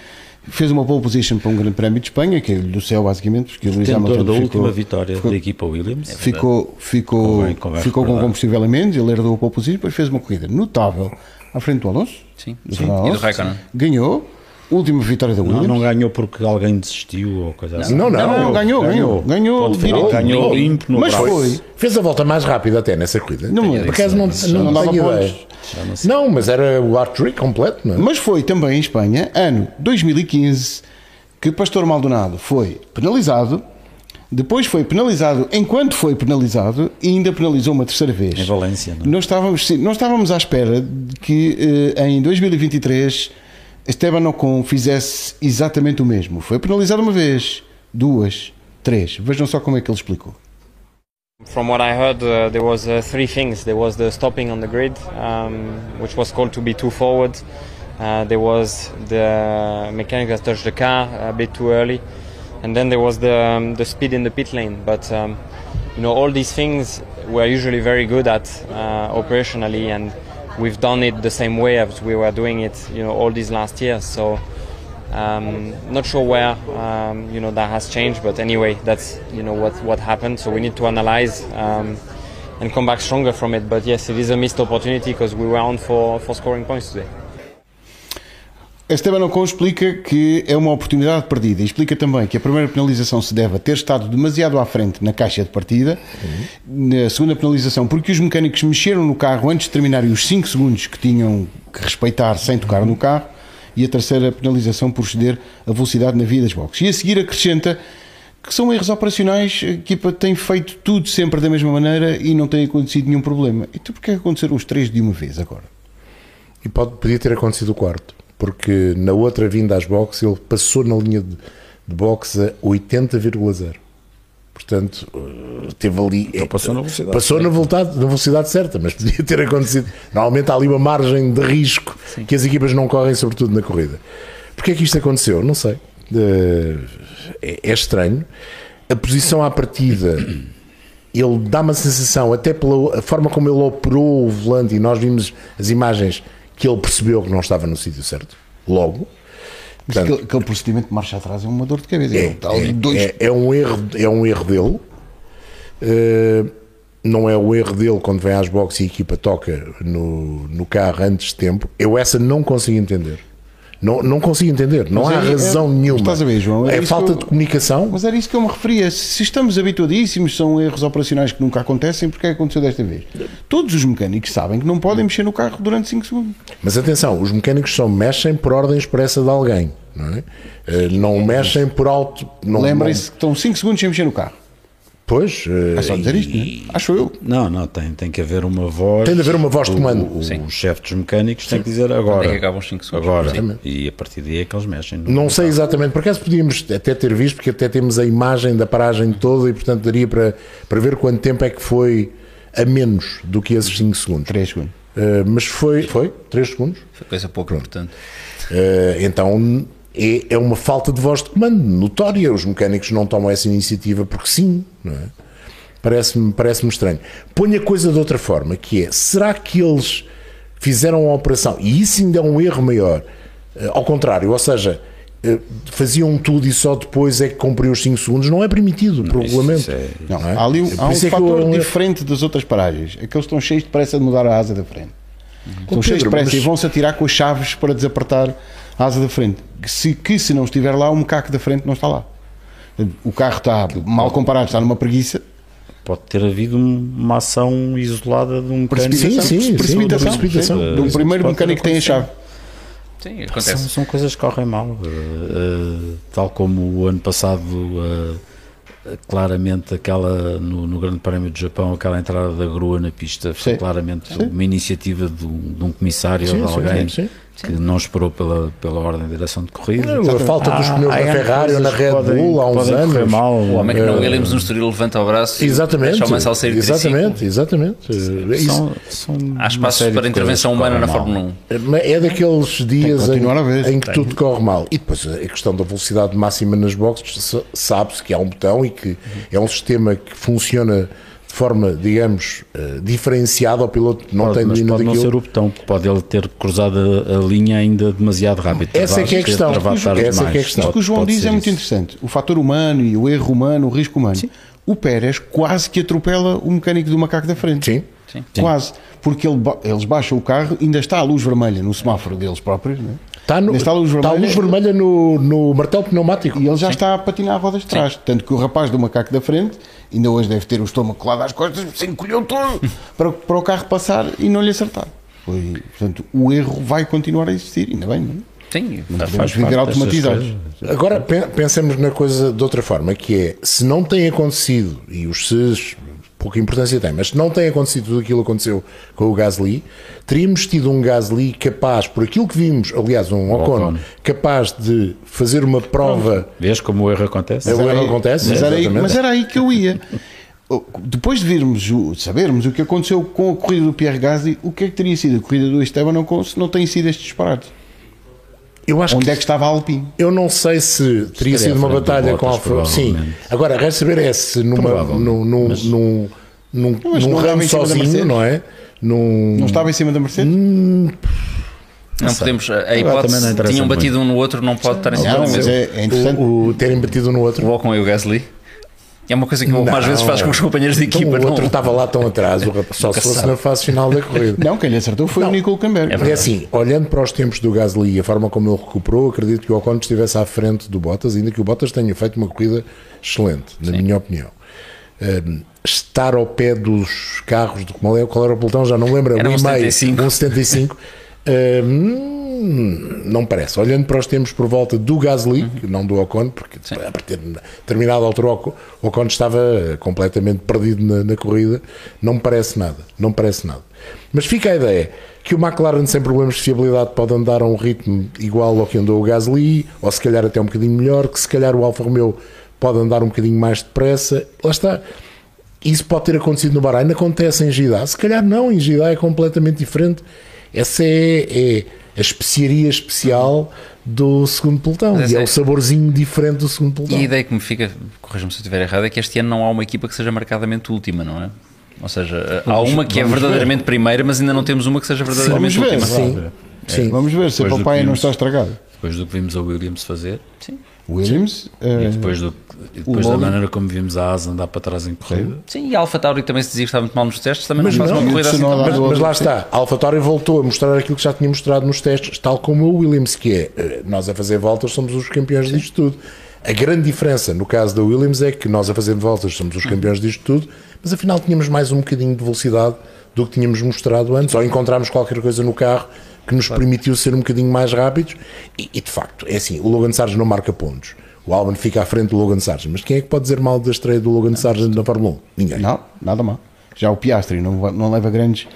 fez uma pole position para um grande prémio de Espanha, que é do céu, basicamente, porque o Lewis Tentor Hamilton da ficou- última vitória ficou- da equipa Williams. ficou, ficou, ficou com combustível a menos, ele herdou a pole position, depois fez uma corrida notável à frente do Alonso. Sim, do sim. Fernando E do Alonso. Raikkonen. Ganhou. Última vitória da Não, Williams. não ganhou porque alguém desistiu ou coisa assim. Não, não. Não, não, ganhou, ganhou. Ganhou, direitinho. ganhou limpo no Mas braço. foi. Fez a volta mais rápida até nessa corrida. Não lembro. Por acaso não, não, não dava tenho ideia. Não, mas era o Trick completo, não é? Mas foi também em Espanha, ano 2015, que Pastor Maldonado foi penalizado. Depois foi penalizado enquanto foi penalizado e ainda penalizou uma terceira vez. Em Valência, não é? Nós estávamos, sim, nós estávamos à espera de que eh, em 2023 Esteban Ocon fizesse exatamente o mesmo. Foi penalizado uma vez, duas, três. Vejam só como é que ele explicou. From what I heard, uh, there was uh, three things. There was the stopping on the grid, um, which was called to be too forward. Uh, there was the mechanic that touched the car a bit too early, and then there was the um, the speed in the pit lane. But um, you know, all these things we're usually very good at uh, operationally, and we've done it the same way as we were doing it, you know, all these last years. So. Um, not sure where um, you know that has changed, but anyway, that's you know what what happened. So we need to analyze um, and come back stronger from it. But yes, it is a missed opportunity because we were on for for scoring points today. Esteban Ocon explica que é uma oportunidade perdida e explica também que a primeira penalização se deve a ter estado demasiado à frente na caixa de partida. Na segunda penalização, porque os mecânicos mexeram no carro antes de terminarem os 5 segundos que tinham que respeitar sem tocar no carro. E a terceira penalização por ceder a velocidade na via das boxes. E a seguir acrescenta que são erros operacionais, a equipa tem feito tudo sempre da mesma maneira e não tem acontecido nenhum problema. Então porquê aconteceram os três de uma vez agora? E pode, podia ter acontecido o quarto, porque na outra vinda às boxes ele passou na linha de, de boxe a 80,0. Portanto, eh, teve ali. Então passou na velocidade Passou na velocidade, na velocidade certa, mas podia ter acontecido. Normalmente há ali uma margem de risco que as equipas não correm, sobretudo na corrida. Porquê é que isto aconteceu? Não sei. Eh, É, é estranho. A posição à partida ele dá uma sensação, até pela forma como ele operou o volante, e nós vimos as imagens, que ele percebeu que não estava no sítio certo, logo. Portanto, aquele, aquele procedimento de marcha atrás é uma dor de cabeça. é, ali dois é- é um erro, é um erro dele. Eh, não é o erro dele quando vem às boxes e a equipa toca no, no carro antes de tempo. Eu essa não consigo entender. Não, não consigo entender. Não Mas há é- é- razão nenhuma. estás a ver, João, é é falta eu- de comunicação. Mas era isso que eu me referia. Se estamos habituadíssimos, são erros operacionais que nunca acontecem, porque é que aconteceu desta vez? Todos os mecânicos sabem que não podem mexer no carro durante 5 segundos. Mas atenção, os mecânicos só mexem por ordem expressa de alguém. Não, é? Eh, não mexem por alto. Lembrem-se que estão 5 segundos sem mexer no carro. Pois. eh, É só dizer isto, não é? Acho eu. Não, não, tem, tem que haver uma voz. Tem de haver uma voz de O- comando. O, Sim. o chefe dos mecânicos tem que dizer agora. é que acabam os cinco segundos. Agora. Sim. E a partir daí é que eles mexem. Não sei exatamente, por acaso podíamos até ter visto, porque até temos a imagem da paragem toda e, portanto, daria para, para ver quanto tempo é que foi a menos do que esses 5 segundos. 3 segundos. Eh, mas foi, foi 3 segundos. Foi coisa pouco importante. Eh, então é, é uma falta de voz de comando notória. Os mecânicos não tomam essa iniciativa porque sim, não é? Parece-me parece estranho. Ponho a coisa de outra forma, que é, será que eles fizeram a operação, e isso ainda é um erro maior, eh, ao contrário, ou seja, eh, faziam tudo e só depois é que cumpriu os 5 segundos, não é permitido por isso- regulamento. é- Não, é? há ali um, Por há um é fator eu- diferente das outras paragens. É que eles estão cheios de pressa de mudar a asa da frente. Estão Ó, cheios de Pedro, pressa mas- e vão-se atirar com as chaves para desapertar asa da frente. Que se, que se não estiver lá, o macaco da frente não está lá. O carro está, mal comparado, está numa preguiça. Pode ter havido um- uma ação isolada de um mecânico. Sim, sim, sim, precipitação. precipitação. sim. Do Isso primeiro mecânico que tem a chave. Sim, São, acontece. são coisas que correm mal. Uh, uh, tal como o ano passado, uh, claramente, aquela no, no Grande Prémio do Japão, aquela entrada da grua na pista foi Sim. claramente Sim. uma iniciativa de um, de um comissário Sim, ou de sim, alguém sim, que não esperou pela, pela ordem de direção de corrida. A falta dos pneus há na Ferrari ou na Red podem- Bull há uns anos. mal. O homem que não Eh, Williams no Estoril levanta o braço Exatamente. e deixa o Mansell sair de exatamente, exatamente. Isso- São, são Há espaços para intervenção humana na mal. Fórmula 1. É daqueles dias em, em que tudo corre mal. E depois a questão da velocidade máxima nas boxes, sa- sabe-se que há um botão e que é um sistema que funciona de forma, digamos, eh, diferenciada. O piloto não Pode, tem mas domínio pode não daquilo. ser o botão, pode ele ter cruzado a, a linha ainda demasiado rápido. Essa é que é a questão. Essa é que é a questão. Isto que o João Pode diz é muito isso. interessante. O fator humano e o erro humano, o risco humano. O Pérez quase que atropela o mecânico do macaco da frente. Sim. Sim. Quase. Porque ele eles baixam o carro, ainda está a luz vermelha no semáforo deles próprios, não é? Está, no, está a luz está a vermelha. luz vermelha no, no martelo pneumático. E ele já está a patinar a rodas de trás. Tanto que o rapaz do macaco da frente, ainda hoje deve ter o estômago colado às costas, se encolheu todo para, para o carro passar e não lhe acertar. Foi, portanto, o erro vai continuar a existir, ainda bem, não é? Sim, Não faz- podemos viver automatizados. Agora pe- pensemos na coisa de outra forma, que é se não tem acontecido, e os SES pouca importância tem, mas se não tem acontecido tudo aquilo que aconteceu com o Gasly, teríamos tido um Gasly capaz, por aquilo que vimos, aliás, um Ocon, Ocon. capaz de fazer uma prova. Vês como o erro acontece? É o erro aí- acontece, Mas era, aí, mas era aí que eu ia. Depois de virmos, o- sabermos o que aconteceu com a corrida do Pierre Gasly, o que é que teria sido a corrida do Esteban não, se não tem sido estes disparates? Eu acho Onde que é que estava a Alpine? Eu não sei se teria Estaria sido uma batalha com a Alfa. Sim. Agora, resta saber é se numa, num, num, num, num, mas num não estava ramo em cima da sozinho, Mercedes? não é? Num, Não estava em cima da Mercedes? Não podemos. A não hipótese tinham batido um no outro, não pode estar em cima da mas mesa. é, é interessante. o, o terem batido no outro. O Ocon e o Gasly. É uma coisa que o Ocon às Não. vezes faz com os companheiros de Então, equipa. o outro não- estava lá tão atrás, o rapaz, só se fosse na fase final da corrida. Não, quem lhe acertou foi o Nico Camber. É assim, olhando para os tempos do Gasly e a forma como ele recuperou, acredito que o Ocon estivesse à frente do Bottas, ainda que o Bottas tenha feito uma corrida excelente, na minha opinião. Um, estar ao pé dos carros, do, qual, é, era o pelotão, já não lembro, Era um um e meio, 75. um 75. hum, não parece. Olhando para os tempos por volta do Gasly, Uhum. não do Ocon, porque a partir de determinada altura o Ocon- estava completamente perdido na, na corrida, não me parece nada. Não parece nada. Mas fica a ideia que o McLaren sem problemas de fiabilidade pode andar a um ritmo igual ao que andou o Gasly, ou se calhar até um bocadinho melhor, que se calhar o Alfa Romeo pode andar um bocadinho mais depressa. Lá está. Isso pode ter acontecido no Bahrein, acontece em Jeddah. Se calhar não, em Jeddah é completamente diferente. Essa é, é a especiaria especial do segundo pelotão. E é é- o saborzinho diferente do segundo pelotão. E a ideia que me fica, corrija-me se eu estiver errado, é que este ano não há uma equipa que seja marcadamente última, não é? Ou seja, há uma que é verdadeiramente primeira, mas ainda não temos uma que seja verdadeiramente Vamos ver, última. sim. Sim. Vamos ver se a Depois do papaya que não está estragado. Depois do que vimos a Williams fazer, Williams, e eh, depois, do, e depois da maneira como vimos a Asa andar para trás em corrida. Sim, e a Alfa Tauri também se dizia que estava muito mal nos testes, também Mas não faz não, uma corrida assim tão Mas, mal. mas lá está, a AlphaTauri voltou a mostrar aquilo que já tinha mostrado nos testes, tal como o Williams, que é eh, nós a fazer voltas somos os campeões disto tudo. A grande diferença no caso da Williams é que nós a fazer voltas somos os campeões disto tudo, mas afinal tínhamos mais um bocadinho de velocidade do que tínhamos mostrado antes, ou encontramos qualquer coisa no carro que nos permitiu ser um bocadinho mais rápidos. E, e, de facto, é assim: o Logan Sargent não marca pontos. O Albon fica à frente do Logan Sargent. Mas quem é que pode dizer mal da estreia do Logan Sargent na Fórmula 1? Ninguém. não, nada mal. Já o Piastri não, não leva grandes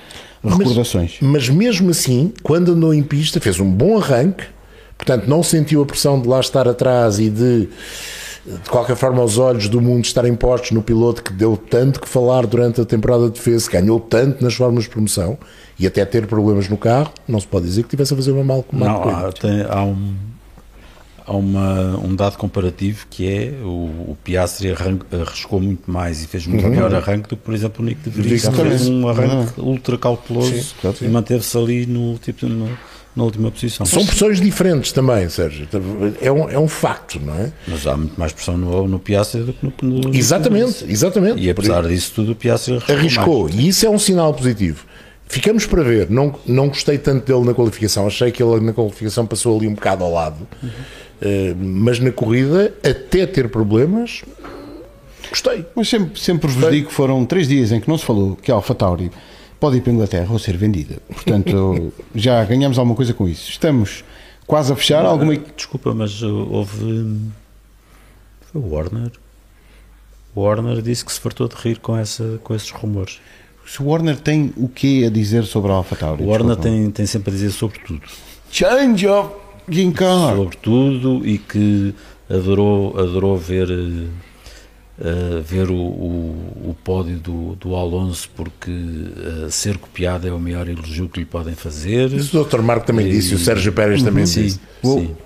recordações. Mas mesmo assim, quando andou em pista, fez um bom arranque, portanto, não sentiu a pressão de lá estar atrás e de, de qualquer forma, os olhos do mundo estarem postos no piloto que deu tanto que falar durante a temporada de defesa, ganhou tanto nas formas de promoção e até ter problemas no carro, não se pode dizer que tivesse a fazer uma mal com Não, há, tem- há um, há uma, um dado comparativo que é o, o Piastri arriscou muito mais e fez muito melhor arranque do que, por exemplo, o Nick de Vries, que fez um arranque Exatamente. ultra cauteloso e manteve-se ali no, tipo, no- na última posição. São pressões diferentes também, Sérgio. É um, é um facto, não é? Mas há muito mais pressão no, no Piastri do que no, no Exatamente, exatamente. E apesar disso tudo, o Piastri arriscou. arriscou mais. e isso é um sinal positivo. Ficamos para ver. Não, não gostei tanto dele na qualificação. Achei que ele na qualificação passou ali um bocado ao lado. Eh, mas na corrida, até ter problemas, gostei. Mas sempre, sempre vos digo que foram três dias em que não se falou que a Alfa Tauri pode ir para a Inglaterra ou ser vendida. Portanto, já ganhamos alguma coisa com isso. Estamos quase a fechar alguma. Desculpa, mas uh, houve. hum, Foi o Warner. O Warner disse que se fartou de rir com, essa, com esses rumores. Se o Warner tem o que a dizer sobre a Alfa Tauri? O Warner tem, tem sempre a dizer sobre tudo. Change of Game Car. Sobre tudo e que adorou, adorou ver, eh, ver o, o, o pódio do, do Alonso porque eh, ser copiado é o maior elogio que lhe podem fazer. Isso o Dr. Marco também E- disse, o Sérgio Pérez também sim, disse. sim.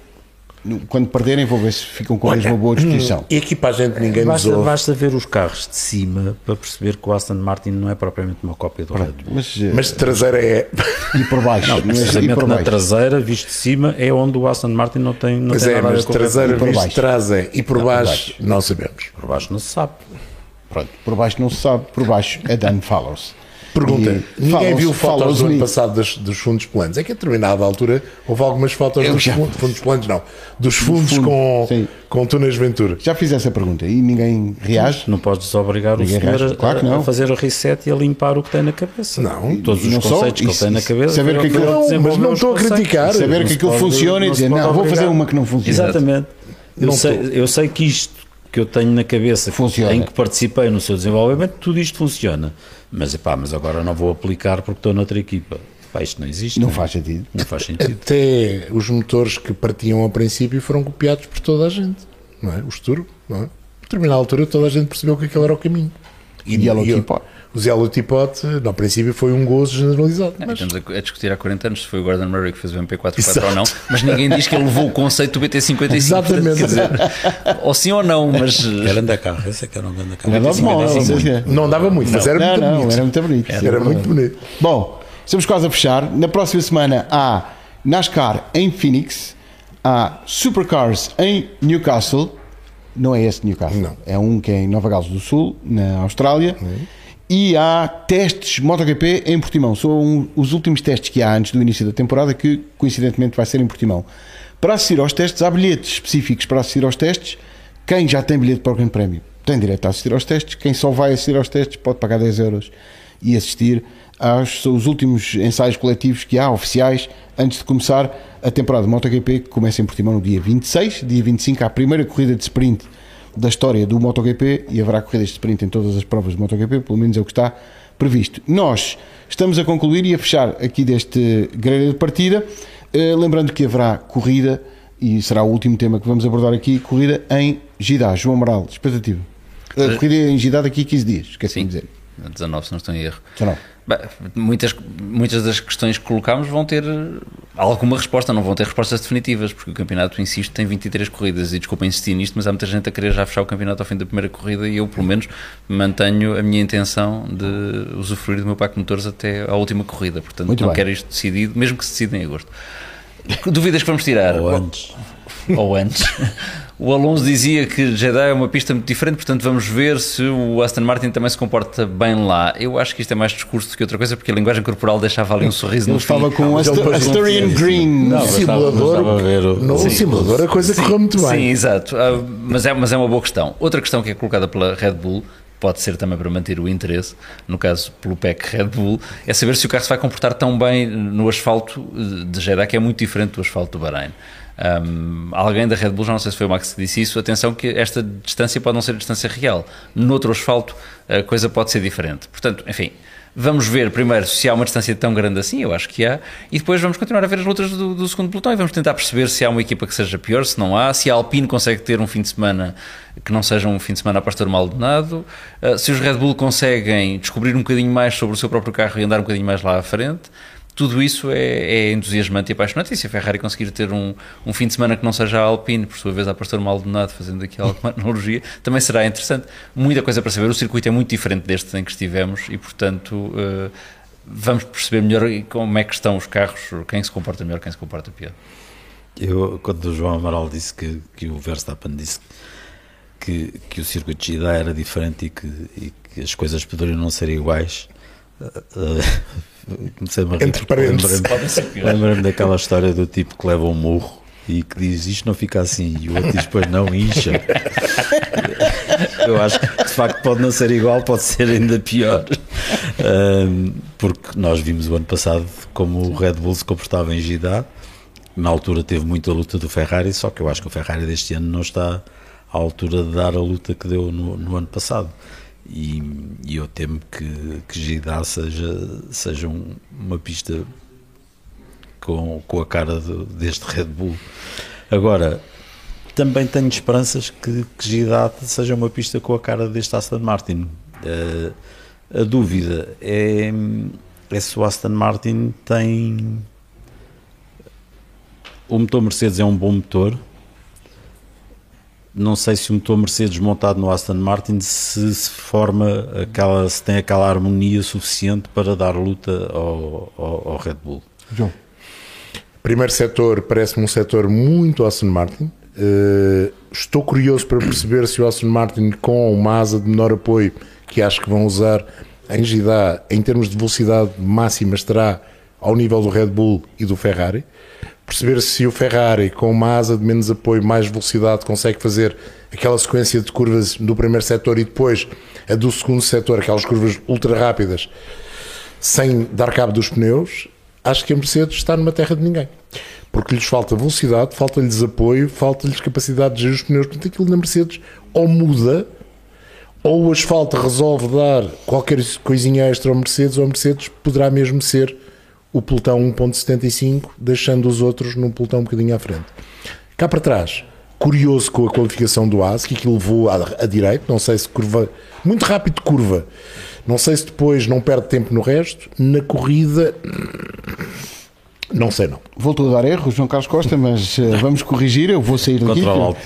Quando perderem, vou ver se ficam com a mesma boa disposição. E aqui para a gente ninguém nos Basta, ouve. basta ver os carros de cima para perceber que o Aston Martin não é propriamente uma cópia do Red Bull. Mas, eh, Mas de traseira é. e por baixo. mas, e Precisamente por na baixo. traseira, visto de cima, é onde o Aston Martin não tem, não Pois tem é, nada a ver mas o Red traseira E por visto baixo. de trás é. E por por baixo, baixo. não sabemos. Por baixo não se sabe. Pronto, por baixo não se sabe, por baixo é Dan Follows. Pergunta: E ninguém viu fotos do ano passado dos, dos fundos planos? É que a determinada altura houve algumas fotos Eu dos já- fundos, fundos planos, não, dos fundos fundo, com, sim. com túneis Ventura. Já fiz essa pergunta e ninguém reage. Não podes desobrigar o Ninguém senhor reage. a, Claro que não. a fazer o reset e a limpar o que tem na cabeça. Não. Todos os não só, conceitos que ele tem na cabeça. saber que aquilo- Não, mas não estou a criticar. Saber que aquilo funciona e dizer, não, vou fazer uma que não funciona. Exatamente. Eu sei, eu sei que isto que eu tenho na cabeça, Funciona. em que participei no seu desenvolvimento, tudo isto funciona. Mas, epá, mas agora não vou aplicar porque estou noutra equipa. Epá, isto não existe. Não é? faz sentido. Não faz sentido. Até os motores que partiam ao princípio foram copiados por toda a gente, não é? Os turbo, não é? A determinada altura toda a gente percebeu que aquele era o caminho. E Yellow e o- Teapot. O Yellow Teapot, no princípio, foi um gozo generalizado. Não, mas- Estamos a, a discutir há 40 anos se foi o Gordon Murray que fez o MP44 ou não, mas ninguém diz que ele levou o conceito do BT55. Exatamente. Quer dizer, ou sim ou não, mas Era andar carro, esse é que era um grande carro. Não é. Dava muito, mas era não, muito não, bonito. era muito bonito. Era, é muito bonito. Bom, estamos quase a fechar. Na próxima semana há NASCAR em Phoenix, há Supercars em Newcastle. Não é esse Newcastle, Não. é um que é em Nova Gales do Sul, na Austrália. E há testes MotoGP em Portimão. São um- os últimos testes que há antes do início da temporada, que coincidentemente vai ser em Portimão. Para assistir aos testes, há bilhetes específicos para assistir aos testes. Quem já tem bilhete para o Grande Prémio tem direito a assistir aos testes. Quem só vai assistir aos testes pode pagar 10 euros e assistir aos últimos ensaios coletivos que há, oficiais, antes de começar a temporada de MotoGP, que começa em Portimão no dia 26. Dia 25 há a primeira corrida de sprint da história do MotoGP e haverá corridas de sprint em todas as provas de MotoGP, pelo menos é o que está previsto. Nós estamos a concluir e a fechar aqui deste grelha de partida, eh, lembrando que haverá corrida, e será o último tema que vamos abordar aqui, corrida em Gidá, João Amaral, expectativa. A corrida em Gidá daqui a 15 dias, esqueci de Sim. dizer. 19, se não estou em erro. 19. Bem, muitas, muitas das questões que colocámos vão ter alguma resposta, não vão ter respostas definitivas, porque o campeonato, insisto, tem 23 corridas e desculpa insistir nisto, mas há muita gente a querer já fechar o campeonato ao fim da primeira corrida e eu, pelo menos, mantenho a minha intenção de usufruir do meu pack de motores até à última corrida. Portanto, Muito não bem. quero isto decidido, mesmo que se decida em agosto. Dúvidas que vamos tirar? Ou antes. ou antes. O Alonso dizia que Jeddah é uma pista muito diferente, portanto vamos ver se o Aston Martin também se comporta bem lá. Eu acho que isto é mais discurso do que outra coisa, porque a linguagem corporal deixava ali um sorriso Ele no estava fim. com depois não Asturian. Green. No simulador, no Sim. simulador a coisa correu muito Sim, bem. exato. Ah, mas, é, mas é uma boa questão. Outra questão que é colocada pela Red Bull, pode ser também para manter o interesse, no caso pelo PEC Red Bull, é saber se o carro se vai comportar tão bem no asfalto eh, de Jeddah, que é muito diferente do asfalto do Bahrein. Um, alguém da Red Bull, já não sei se foi o Max que disse isso, atenção que esta distância pode não ser a distância real. Noutro asfalto a coisa pode ser diferente. Portanto, enfim, vamos ver primeiro se há uma distância tão grande assim, eu acho que há, e depois vamos continuar a ver as lutas do, do segundo pelotão e vamos tentar perceber se há uma equipa que seja pior, se não há, se a Alpine consegue ter um fim de semana que não seja um fim de semana a pastor Maldonado, uh, se os Red Bull conseguem descobrir um bocadinho mais sobre o seu próprio carro e andar um bocadinho mais lá à frente. Tudo isso é, é entusiasmante e apaixonante. E se a Ferrari conseguir ter um, um fim de semana que não seja a Alpine, por sua vez a Pastor Maldonado, fazendo aqui alguma analogia, também será interessante. Muita coisa para saber. O circuito é muito diferente deste em que estivemos e, portanto, eh, vamos perceber melhor como é que estão os carros, quem se comporta melhor, quem se comporta pior. Eu, quando o João Amaral disse que, que o Verstappen disse que, que o circuito de Jeddah era diferente e que, e que as coisas poderiam não ser iguais, eh, comecei-me a rir. Entre parênteses. Lembrei-me daquela história do tipo que leva um murro e que diz isto não fica assim e o outro diz pois não, incha. Eu acho que de facto pode não ser igual, pode ser ainda pior. Ahm, porque nós vimos o ano passado como o Red Bull se comportava em Jeddah. Na altura teve muita luta do Ferrari, só que eu acho que o Ferrari deste ano não está à altura de dar a luta que deu no, no ano passado. E, e eu temo que, que Jeddah seja, seja um- uma pista com, com a cara deste Red Bull. Agora, também tenho esperanças que, que Jeddah seja uma pista com a cara deste Aston Martin. Eh, a dúvida é, é se o Aston Martin tem. O motor Mercedes é um bom motor. Não sei se o motor Mercedes montado no Aston Martin se, se forma aquela, se tem aquela harmonia suficiente para dar luta ao, ao, ao Red Bull. João. Primeiro setor parece-me um setor muito Aston Martin. Eh, estou curioso para perceber se o Aston Martin, com uma asa de menor apoio, que acho que vão usar em Jeddah, em termos de velocidade máxima, estará ao nível do Red Bull e do Ferrari. Perceber se o Ferrari, com uma asa de menos apoio, mais velocidade, consegue fazer aquela sequência de curvas do primeiro setor e depois a do segundo setor, aquelas curvas ultra rápidas, sem dar cabo dos pneus, acho que a Mercedes está numa terra de ninguém. Porque lhes falta velocidade, falta-lhes apoio, falta-lhes capacidade de gerir os pneus. Portanto, aquilo na Mercedes ou muda, ou o asfalto resolve dar qualquer coisinha extra ao Mercedes, ou a Mercedes poderá mesmo ser o pelotão 1.75, deixando os outros num pelotão um bocadinho à frente. Cá para trás, curioso com a qualificação do AS, que levou à, à direita, não sei se curva, muito rápido curva, não sei se depois não perde tempo no resto, na corrida, não sei não. Voltou a dar erro, João Carlos Costa, mas eh, vamos corrigir. Eu vou sair daqui. Controla o.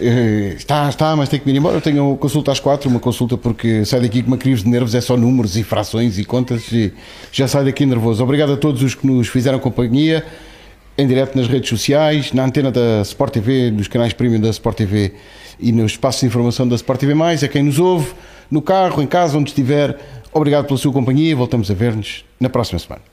Eh, Está, está, mas tem que vir embora. Eu tenho consulta às quatro, uma consulta porque sai daqui com uma crise de nervos, é só números e frações e contas e já sai daqui nervoso. Obrigado a todos os que nos fizeram companhia, em direto nas redes sociais, na antena da Sport TV, nos canais premium da Sport TV e nos espaços de informação da Sport TV+, a quem nos ouve, no carro, em casa, onde estiver. Obrigado pela sua companhia. Voltamos a ver-nos na próxima semana.